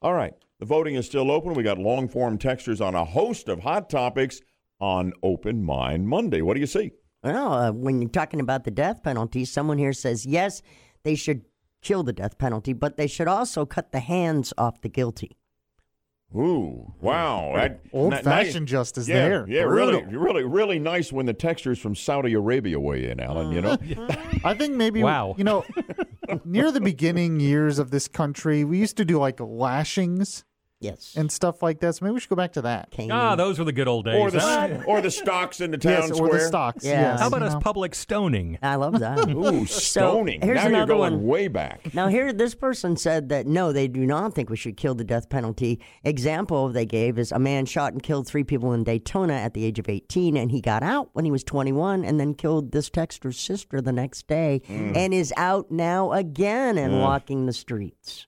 All right. The voting is still open. We got long form textures on a host of hot topics on Open Mind Monday. What do you see? Well, uh, when you're talking about the death penalty, someone here says yes, they should kill the death penalty, but they should also cut the hands off the guilty. Ooh, wow. That- Old-fashioned justice yeah, there. Yeah, really, Brutal. really, really nice when the textures from Saudi Arabia weigh in, Alan, you know? I think maybe, Wow. you know, near the beginning years of this country, we used to do like lashings. Yes. And stuff like that. So maybe we should go back to that. Ah, those were the good old days. Or the, or the stocks in the town Yes, or the stocks. Yeah. Yes. How about you us know. public stoning? I love that. Ooh, So, stoning. here's now you're going one. way back. Now, here, this person said that no, they do not think we should kill the death penalty. Example they gave is a man shot and killed three people in Daytona at the age of 18, and he got out when he was 21 and then killed this texter's sister the next day Mm. and is out now again and Mm. walking the streets.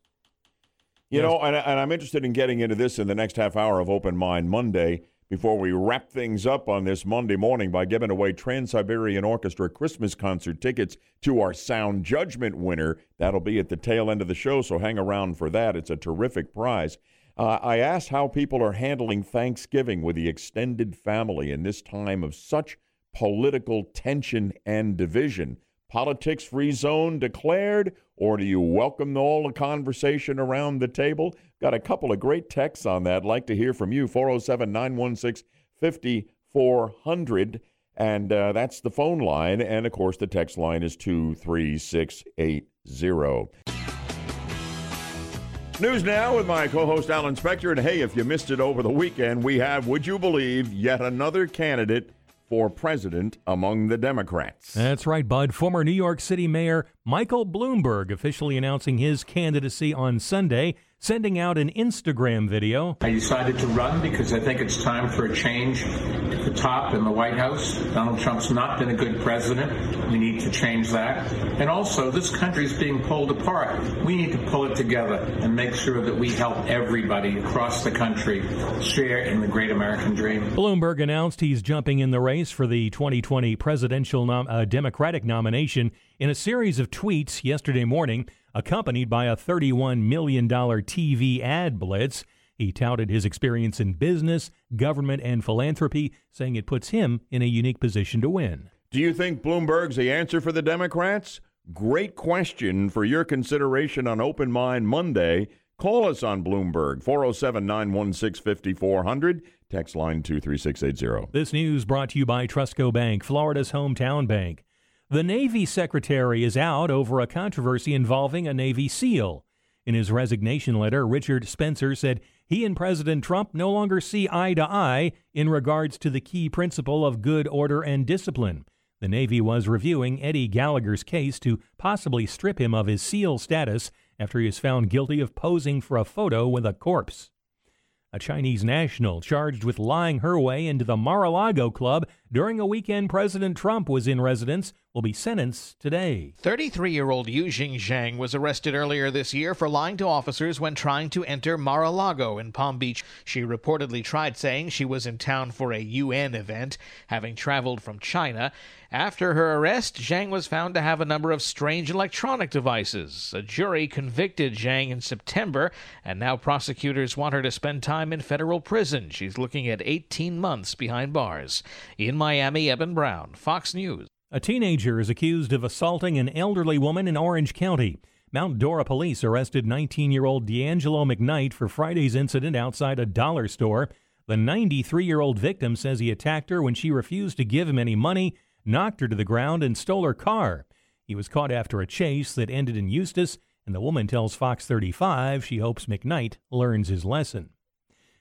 You know, and, and I'm interested in getting into this in the next half hour of Open Mind Monday before we wrap things up on this Monday morning by giving away Trans Siberian Orchestra Christmas concert tickets to our Sound Judgment winner. That'll be at the tail end of the show, so hang around for that. It's a terrific prize. Uh, I asked how people are handling Thanksgiving with the extended family in this time of such political tension and division. Politics free zone declared, or do you welcome all the conversation around the table? Got a couple of great texts on that. Like to hear from you. 407 916 5400. And uh, that's the phone line. And of course, the text line is 23680. News now with my co host Alan Spector. And hey, if you missed it over the weekend, we have, would you believe, yet another candidate for president among the Democrats. That's right, Bud. Former New York City Mayor Michael Bloomberg officially announcing his candidacy on Sunday, sending out an Instagram video. I decided to run because I think it's time for a change at the top in the White House. Donald Trump's not been a good president. We need to change that. And also, this country's being pulled apart. We need to pull it together and make sure that we help everybody across the country share in the great American dream. Bloomberg announced he's jumping in the race for the 2020 presidential nom- uh, Democratic nomination in a series of tweets yesterday morning, accompanied by a $31 million TV ad blitz. He touted his experience in business, government, and philanthropy, saying it puts him in a unique position to win. Do you think Bloomberg's the answer for the Democrats? Great question for your consideration on Open Mind Monday. Call us on Bloomberg, 407 916 5400, text line 23680. This news brought to you by Trustco Bank, Florida's hometown bank. The Navy Secretary is out over a controversy involving a Navy SEAL. In his resignation letter, Richard Spencer said he and President Trump no longer see eye to eye in regards to the key principle of good order and discipline. The Navy was reviewing Eddie Gallagher's case to possibly strip him of his SEAL status after he was found guilty of posing for a photo with a corpse. A Chinese national charged with lying her way into the Mar a Lago club during a weekend President Trump was in residence will be sentenced today. 33 year old Yujing Zhang was arrested earlier this year for lying to officers when trying to enter Mar a Lago in Palm Beach. She reportedly tried saying she was in town for a UN event, having traveled from China. After her arrest, Zhang was found to have a number of strange electronic devices. A jury convicted Zhang in September, and now prosecutors want her to spend time in federal prison. She's looking at 18 months behind bars. In Miami, Eben Brown, Fox News. A teenager is accused of assaulting an elderly woman in Orange County. Mount Dora police arrested 19 year old D'Angelo McKnight for Friday's incident outside a dollar store. The 93 year old victim says he attacked her when she refused to give him any money, knocked her to the ground, and stole her car. He was caught after a chase that ended in Eustis, and the woman tells Fox 35 she hopes McKnight learns his lesson.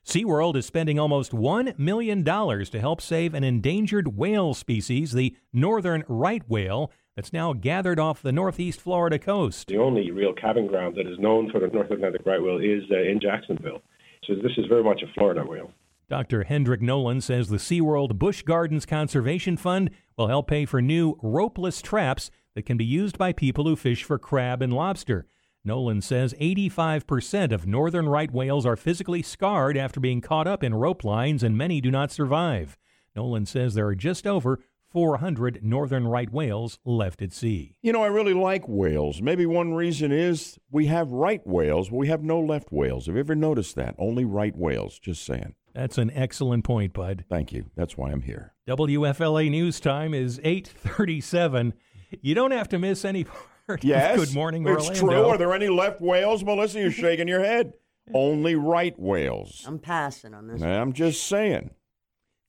SeaWorld is spending almost $1 million to help save an endangered whale species, the northern right whale, that's now gathered off the northeast Florida coast. The only real calving ground that is known for the North Atlantic right whale is uh, in Jacksonville. So this is very much a Florida whale. Dr. Hendrik Nollens says the SeaWorld Busch Gardens Conservation Fund will help pay for new ropeless traps that can be used by people who fish for crab and lobster. Nollens says 85% of northern right whales are physically scarred after being caught up in rope lines, and many do not survive. Nollens says there are just over 400 northern right whales left at sea. You know, I really like whales. Maybe one reason is we have right whales, but we have no left whales. Have you ever noticed that? Only right whales, just saying. That's an excellent point, Bud. Thank you. That's why I'm here. WFLA News Time is 837. You don't have to miss any part Yes. of Good Morning It's Orlando. true. Are there any left whales? Melissa, you're shaking your head. Only right whales. I'm passing on this. I'm just saying.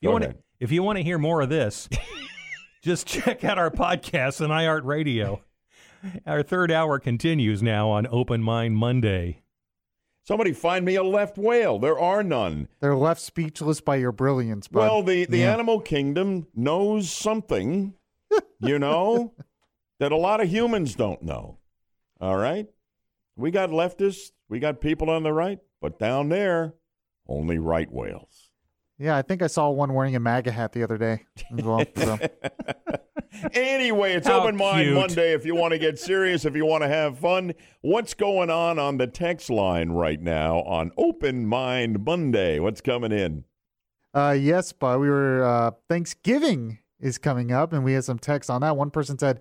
you wanna, if you want to hear more of this, just check out our podcast on iHeartRadio. Our third hour continues now on Open Mind Monday. Somebody find me a left whale. There are none. They're left speechless by your brilliance. Bud. Well, the, the Yeah. animal kingdom knows something, you know, that a lot of humans don't know. All right? We got leftists, we got people on the right, but down there, only right whales. Yeah, I think I saw one wearing a MAGA hat the other day. as well, so. Anyway, it's How Open Mind cute. Monday if you want to get serious, if you want to have fun. What's going on on the text line right now on Open Mind Monday? What's coming in? Uh, yes, but we were uh, Thanksgiving is coming up, and we had some text on that. One person said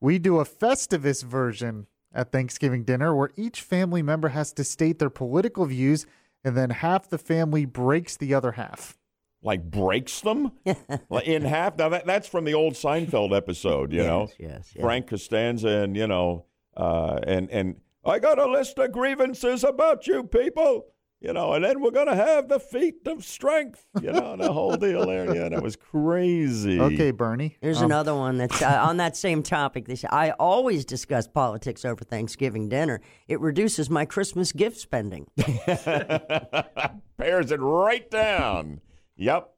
we do a Festivus version at Thanksgiving dinner where each family member has to state their political views, and then half the family breaks the other half. Like breaks them in half. Now that that's from the old Seinfeld episode, you know. Yes, yes, yes. Frank Costanza and you know, uh, and and I got a list of grievances about you people, you know, and then we're gonna have the feat of strength, you know, the whole deal there. Yeah, that was crazy. Okay, Bernie. Here's Um, another one that's uh, on that same topic. They say, I always discuss politics over Thanksgiving dinner. It reduces my Christmas gift spending. Pares it right down. Yep.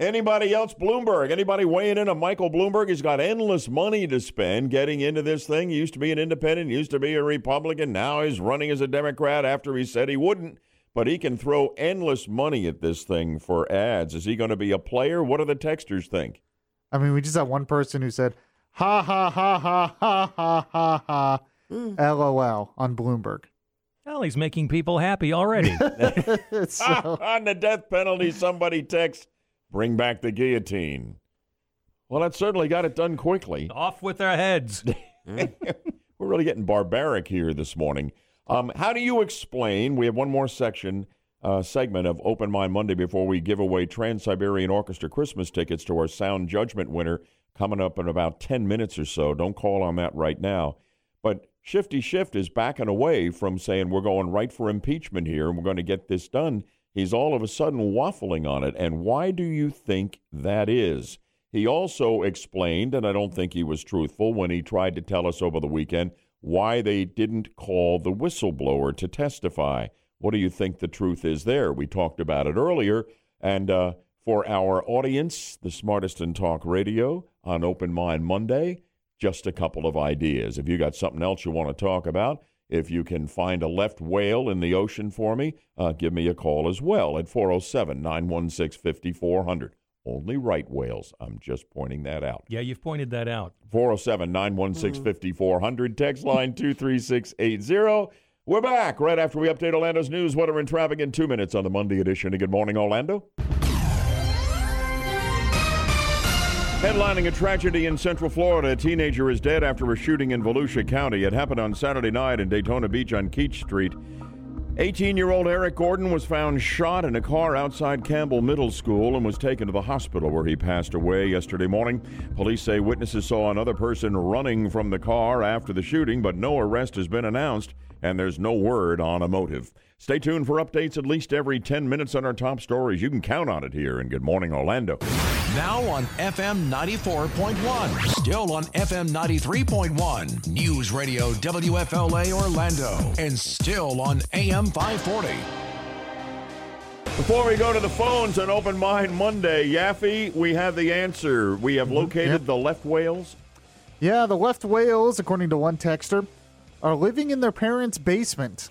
Anybody else? Bloomberg. Anybody weighing in on Michael Bloomberg? He's got endless money to spend getting into this thing. He used to be an independent, used to be a Republican. Now he's running as a Democrat after he said he wouldn't. But he can throw endless money at this thing for ads. Is he going to be a player? What do the texters think? I mean, we just had one person who said, ha, ha, ha, ha, ha, ha, ha, ha, mm. LOL on Bloomberg. Well, he's making people happy already. so, on the death penalty, somebody texts, bring back the guillotine. Well, that certainly got it done quickly. Off with their heads. We're really getting barbaric here this morning. Um, how do you explain? We have one more section uh, segment of Open Mind Monday before we give away Trans Siberian Orchestra Christmas tickets to our Sound Judgment winner coming up in about 10 minutes or so. Don't call on that right now. But Shifty Schiff is backing away from saying we're going right for impeachment here and we're going to get this done. He's all of a sudden waffling on it. And why do you think that is? He also explained, and I don't think he was truthful when he tried to tell us over the weekend, why they didn't call the whistleblower to testify. What do you think the truth is there? We talked about it earlier. And uh, for our audience, the smartest in talk radio on Open Mind Monday, just a couple of ideas. If you got something else you want to talk about, if you can find a left whale in the ocean for me, uh, give me a call as well at 407 916 5400. Only right whales. I'm just pointing that out. Yeah, you've pointed that out. 407 916 5400. Text line 23680. We're back right after we update Orlando's news, weather, and traffic in two minutes on the Monday edition of Good Morning Orlando. Headlining a tragedy in Central Florida, a teenager is dead after a shooting in Volusia County. It happened on Saturday night in Daytona Beach on Keech Street. 18 year old Eric Gordon was found shot in a car outside Campbell Middle School and was taken to the hospital where he passed away yesterday morning. Police say witnesses saw another person running from the car after the shooting, but no arrest has been announced and there's no word on a motive. Stay tuned for updates at least every 10 minutes on our top stories. You can count on it here in Good Morning Orlando. Now on FM 94.1. Still on FM 93.1. News Radio WFLA Orlando. And still on AM 540. Before we go to the phones on Open Mind Monday, Yaffee, we have the answer. We have mm-hmm. located the left whales. Yeah, the left whales, according to one texter, are living in their parents' basement.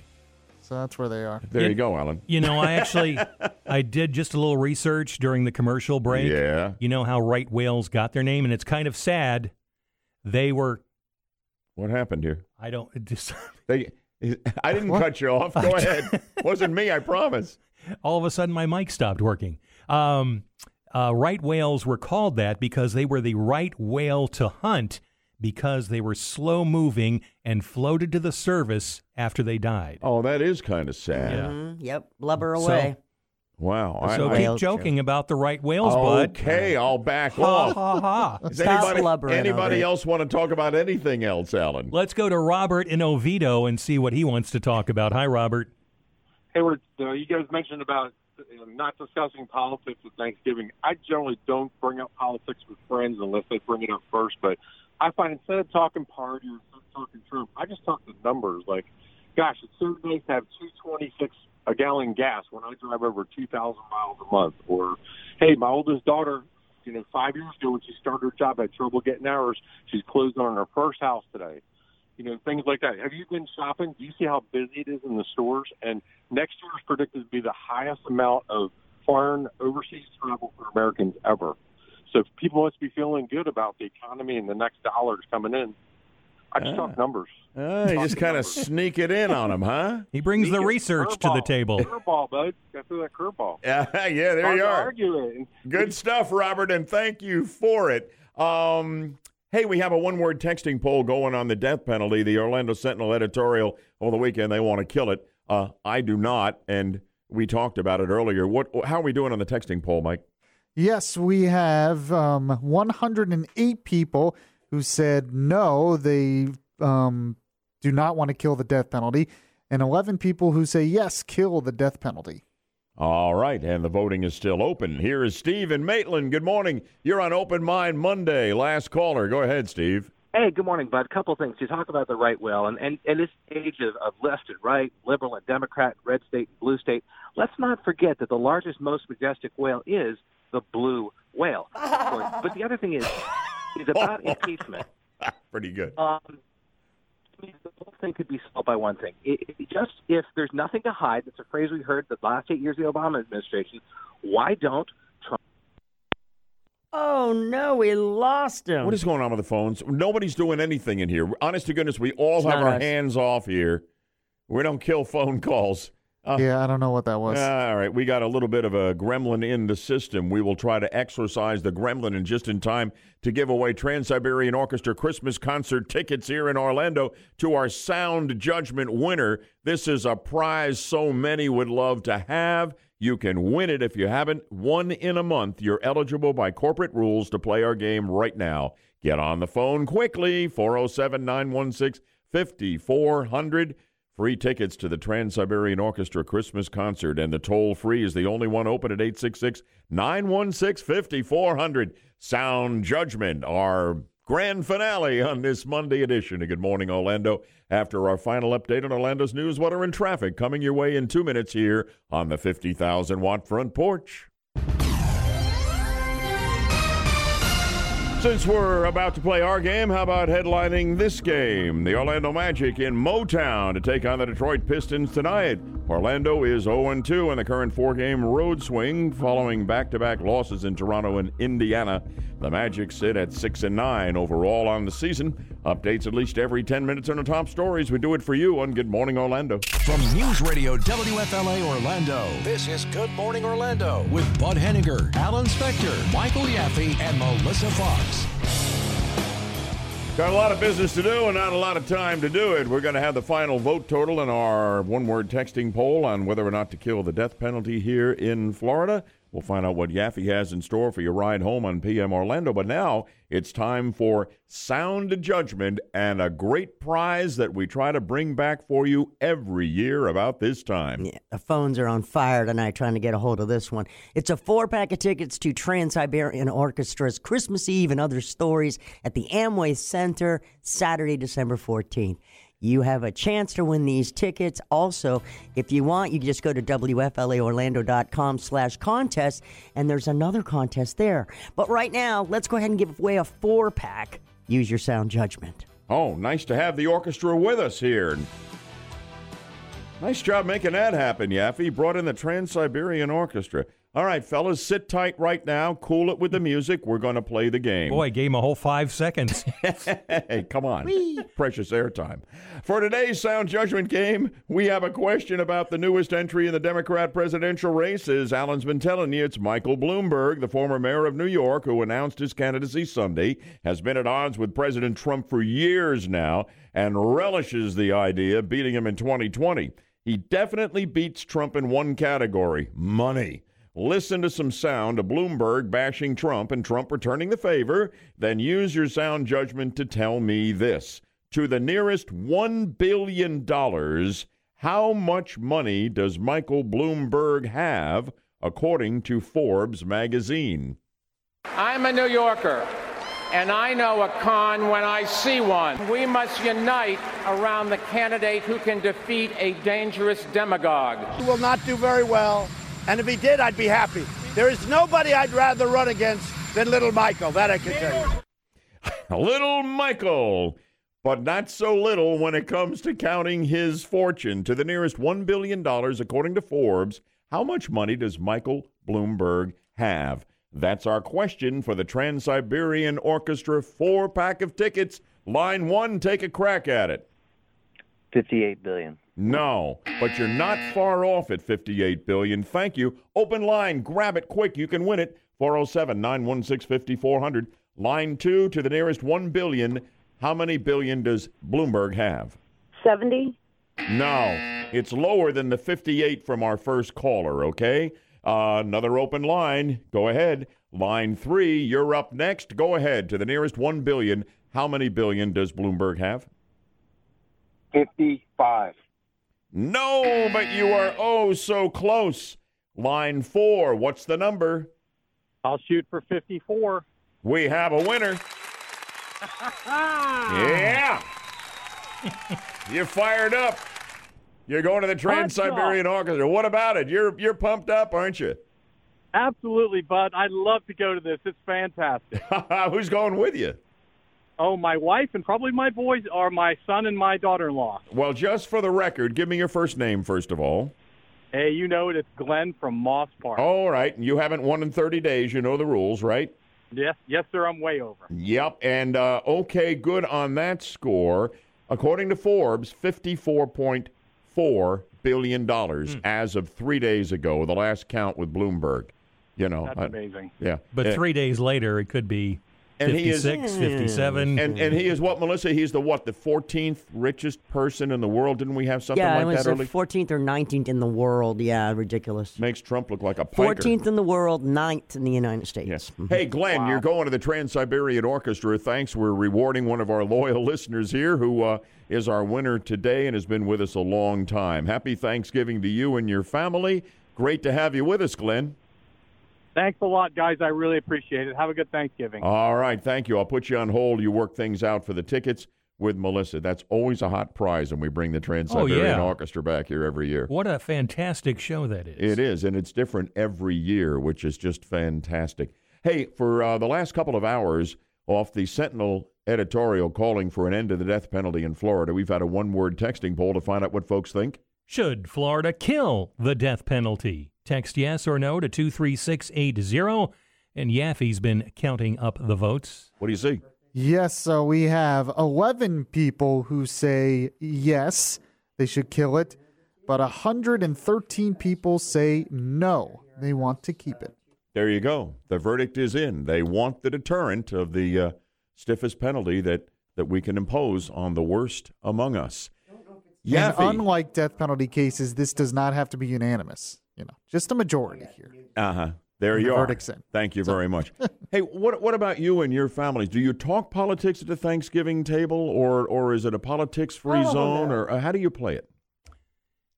So that's where they are. There you go, Alan. You know, I actually I did just a little research during the commercial break. Yeah. You know how right whales got their name, and it's kind of sad. They were. What happened here? I don't. Just, They, I didn't cut you off. Go ahead. Wasn't me, I promise. all of a sudden, my mic stopped working. Um, uh, right whales were called that because they were the right whale to hunt because they were slow moving and floated to the surface after they died. Oh, that is kind of sad. Mhm, Yep, blubber So- away. Wow. So I- keep joking about the right whales, bud. Okay, I'll back off. ha ha. Does Stop anybody, blubbering anybody over else want to talk about anything else, Alan? Let's go to Robert in Oviedo and see what he wants to talk about. Hi, Robert. Hayward, uh, you guys mentioned about uh, not discussing politics at Thanksgiving. I generally don't bring up politics with friends unless they bring it up first. But I find instead of talking party or talking Trump, I just talk the numbers. Like, gosh, it's so nice to have two twenty six a gallon gas when I drive over two thousand miles a month. Or, hey, my oldest daughter, you know, five years ago when she started her job, had trouble getting hours. She's closed on her first house today you know, things like that. Have you been shopping? Do you see how busy it is in the stores? And next year is predicted to be the highest amount of foreign overseas travel for Americans ever. So people must be feeling good about the economy and the next dollars coming in. I just talk numbers. Uh, you just kind of sneak it in on them, huh? He brings the research to the table. Curveball, bud. Got through that curveball. Yeah, yeah, there Hard you are. Argue it. Good stuff, Robert, and thank you for it. Um, hey, we have a one word texting poll going on the death penalty. The Orlando Sentinel editorial over the weekend, they want to kill it. Uh, I do not, and we talked about it earlier. What? How are we doing on the texting poll, Mike? Yes, we have um, 108 people who said no, they um, do not want to kill the death penalty, and 11 people who say yes, kill the death penalty. All right, and the voting is still open. Here is Steve in Maitland. Good morning. You're on Open Mind Monday. Last caller. Go ahead, Steve. Hey, good morning, Bud. A couple things. You talk about the right whale, and, and, and this age of, of left and right, liberal and Democrat, red state and blue state. Let's not forget that the largest, most majestic whale is the blue whale. but the other thing is, is about impeachment. Pretty good. Um, I mean, the whole thing could be solved by one thing. It, it just if there's nothing to hide, that's a phrase we heard the last eight years of the Obama administration. Why don't Trump? Oh no, we lost him. What is going on with the phones? Nobody's doing anything in here. Honest to goodness, we all It's have our us. hands off here. We don't kill phone calls. Uh, yeah, I don't know what that was. All right, we got a little bit of a gremlin in the system. We will try to exorcise the gremlin in just in time to give away Trans Siberian Orchestra Christmas concert tickets here in Orlando to our Sound Judgment winner. This is a prize so many would love to have. You can win it if you haven't won in a month. You're eligible by corporate rules to play our game right now. Get on the phone quickly 407 916 5400. Free tickets to the Trans Siberian Orchestra Christmas concert, and the toll free is the only one open at 866 916 5400. Sound Judgment, our grand finale on this Monday edition of Good Morning Orlando. After our final update on Orlando's news, weather, and traffic, coming your way in two minutes here on the 50,000 watt front porch. Since we're about to play our game, how about headlining this game? The Orlando Magic in Motown to take on the Detroit Pistons tonight. Orlando is 0 2 in the current four game road swing following back to back losses in Toronto and Indiana. The Magic sit at 6 and 9 overall on the season. Updates at least every 10 minutes on the top stories. We do it for you on Good Morning Orlando. From News Radio WFLA Orlando, this is Good Morning Orlando with Bud Hedinger, Alan Spector, Michael Yaffee, and Melissa Fox. Got a lot of business to do and not a lot of time to do it. We're going to have the final vote total in our one word texting poll on whether or not to kill the death penalty here in Florida. We'll find out what Yaffee has in store for your ride home on PM Orlando. But now it's time for sound judgment and a great prize that we try to bring back for you every year about this time. Yeah, the phones are on fire tonight trying to get a hold of this one. It's a four pack of tickets to Trans Siberian Orchestra's Christmas Eve and Other Stories at the Amway Center, Saturday, December 14th. You have a chance to win these tickets. Also, if you want, you can just go to WFLAOrlando.com slash contest, and there's another contest there. But right now, let's go ahead and give away a four pack. Use your sound judgment. Oh, nice to have the orchestra with us here. Nice job making that happen, Yaffee. Brought in the Trans Siberian Orchestra. All right, fellas, sit tight right now. Cool it with the music. We're going to play the game. Boy, I gave him a whole five seconds. hey, come on. Precious airtime. For today's Sound Judgment game, we have a question about the newest entry in the Democrat presidential race. As Alan's been telling you, it's Michael Bloomberg, the former mayor of New York, who announced his candidacy Sunday, has been at odds with President Trump for years now, and relishes the idea of beating him in 2020. He definitely beats Trump in one category money. Listen to some sound of Bloomberg bashing Trump and Trump returning the favor, then use your sound judgment to tell me this. To the nearest $1 billion, how much money does Michael Bloomberg have, according to Forbes magazine? I'm a New Yorker, and I know a con when I see one. We must unite around the candidate who can defeat a dangerous demagogue. He will not do very well. And if he did, I'd be happy. There is nobody I'd rather run against than little Michael. That I can tell you. little Michael, but not so little when it comes to counting his fortune to the nearest $1 billion, according to Forbes. How much money does Michael Bloomberg have? That's our question for the Trans Siberian Orchestra four pack of tickets. Line one, take a crack at it. 58 billion. No, but you're not far off at 58 billion. Thank you. Open line, grab it quick. You can win it. 407-916-5400. Line 2 to the nearest 1 billion. How many billion does Bloomberg have? 70. No, it's lower than the 58 from our first caller, okay? Uh, another open line. Go ahead. Line 3, you're up next. Go ahead to the nearest 1 billion. How many billion does Bloomberg have? 55. No, but you are oh so close. Line four, what's the number? I'll shoot for 54. We have a winner. yeah. You're fired up. You're going to the Trans Siberian Orchestra. What about it? You're you're pumped up, aren't you? Absolutely, Bud. I'd love to go to this. It's fantastic. Who's going with you? Oh, my wife and probably my boys are my son and my daughter-in-law. Well, just for the record, give me your first name first of all. Hey, you know it. It's Glenn from Moss Park. All right. You haven't won in 30 days. You know the rules, right? Yes, yes, sir. I'm way over. Yep. And uh, okay, good on that score. According to Forbes, 54.4 billion dollars Hmm. as of three days ago, the last count with Bloomberg. You know, That's I- amazing. Yeah, But Uh, three days later, it could be and he is 57. and and he is what Melissa? He's the what? The fourteenth richest person in the world? Didn't we have something yeah, like it was that early? the 14th or 19th in the world. Yeah, ridiculous. Makes Trump look like a piker. 14th in the world, 9th in the United States. Mhm. Hey, Glenn, you're going to the Trans Siberian Orchestra. Thanks. We're rewarding one of our loyal listeners here who uh, is our winner today and has been with us a long time. Happy Thanksgiving to you and your family. Great to have you with us, Glenn. Thanks a lot, guys. I really appreciate it. Have a good Thanksgiving. All right. Thank you. I'll put you on hold. You work things out for the tickets with Melissa. That's always a hot prize when we bring the Trans Oh, Siberian yeah. Orchestra back here every year. What a fantastic show that is. It is, and it's different every year, which is just fantastic. Hey, for uh, the last couple of hours off the Sentinel editorial calling for an end to the death penalty in Florida, we've had a one word texting poll to find out what folks think. Should Florida kill the death penalty? Text yes or no to 23680. And Yaffee's been counting up the votes. What do you see? Yes, so we have 11 people who say yes, they should kill it, but 113 people say no, they want to keep it. There you go. The verdict is in. They want the deterrent of the uh, stiffest penalty that, that we can impose on the worst among us. And unlike death penalty cases, this does not have to be unanimous. You know, just a majority here. Uh huh. There you the are. verdict's in. Thank you very much. hey, what what about you and your families? Do you talk politics at the Thanksgiving table, or or is it a politics free Oh, zone, no. or uh, how do you play it?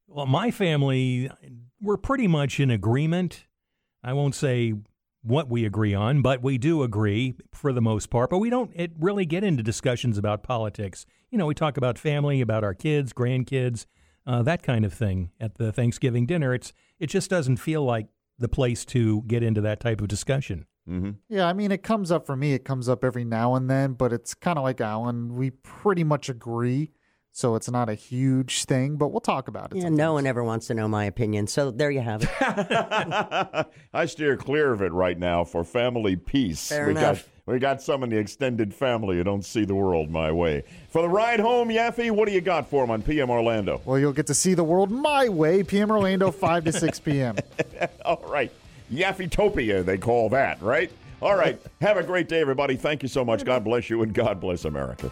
Well, my family, we're pretty much in agreement. I won't say what we agree on, but we do agree for the most part. But we don't it really get into discussions about politics. You know, we talk about family, about our kids, grandkids, uh, that kind of thing at the Thanksgiving dinner. It's it just doesn't feel like the place to get into that type of discussion. Mm-hmm. Yeah, I mean, it comes up for me. It comes up every now and then, but it's kind of like Alan. We pretty much agree, so it's not a huge thing. But we'll talk about it. Yeah, no one ever wants to know my opinion. So there you have it. I steer clear of it right now for family peace. Fair we enough. got we got some in the extended family who don't see the world my way. For the ride home, Yaffee, what do you got for him on PM Orlando? Well, you'll get to see the world my way. PM Orlando, five to six p.m. All right. Yaffetopia, they call that, right? All right. Have a great day, everybody. Thank you so much. God bless you, and God bless America.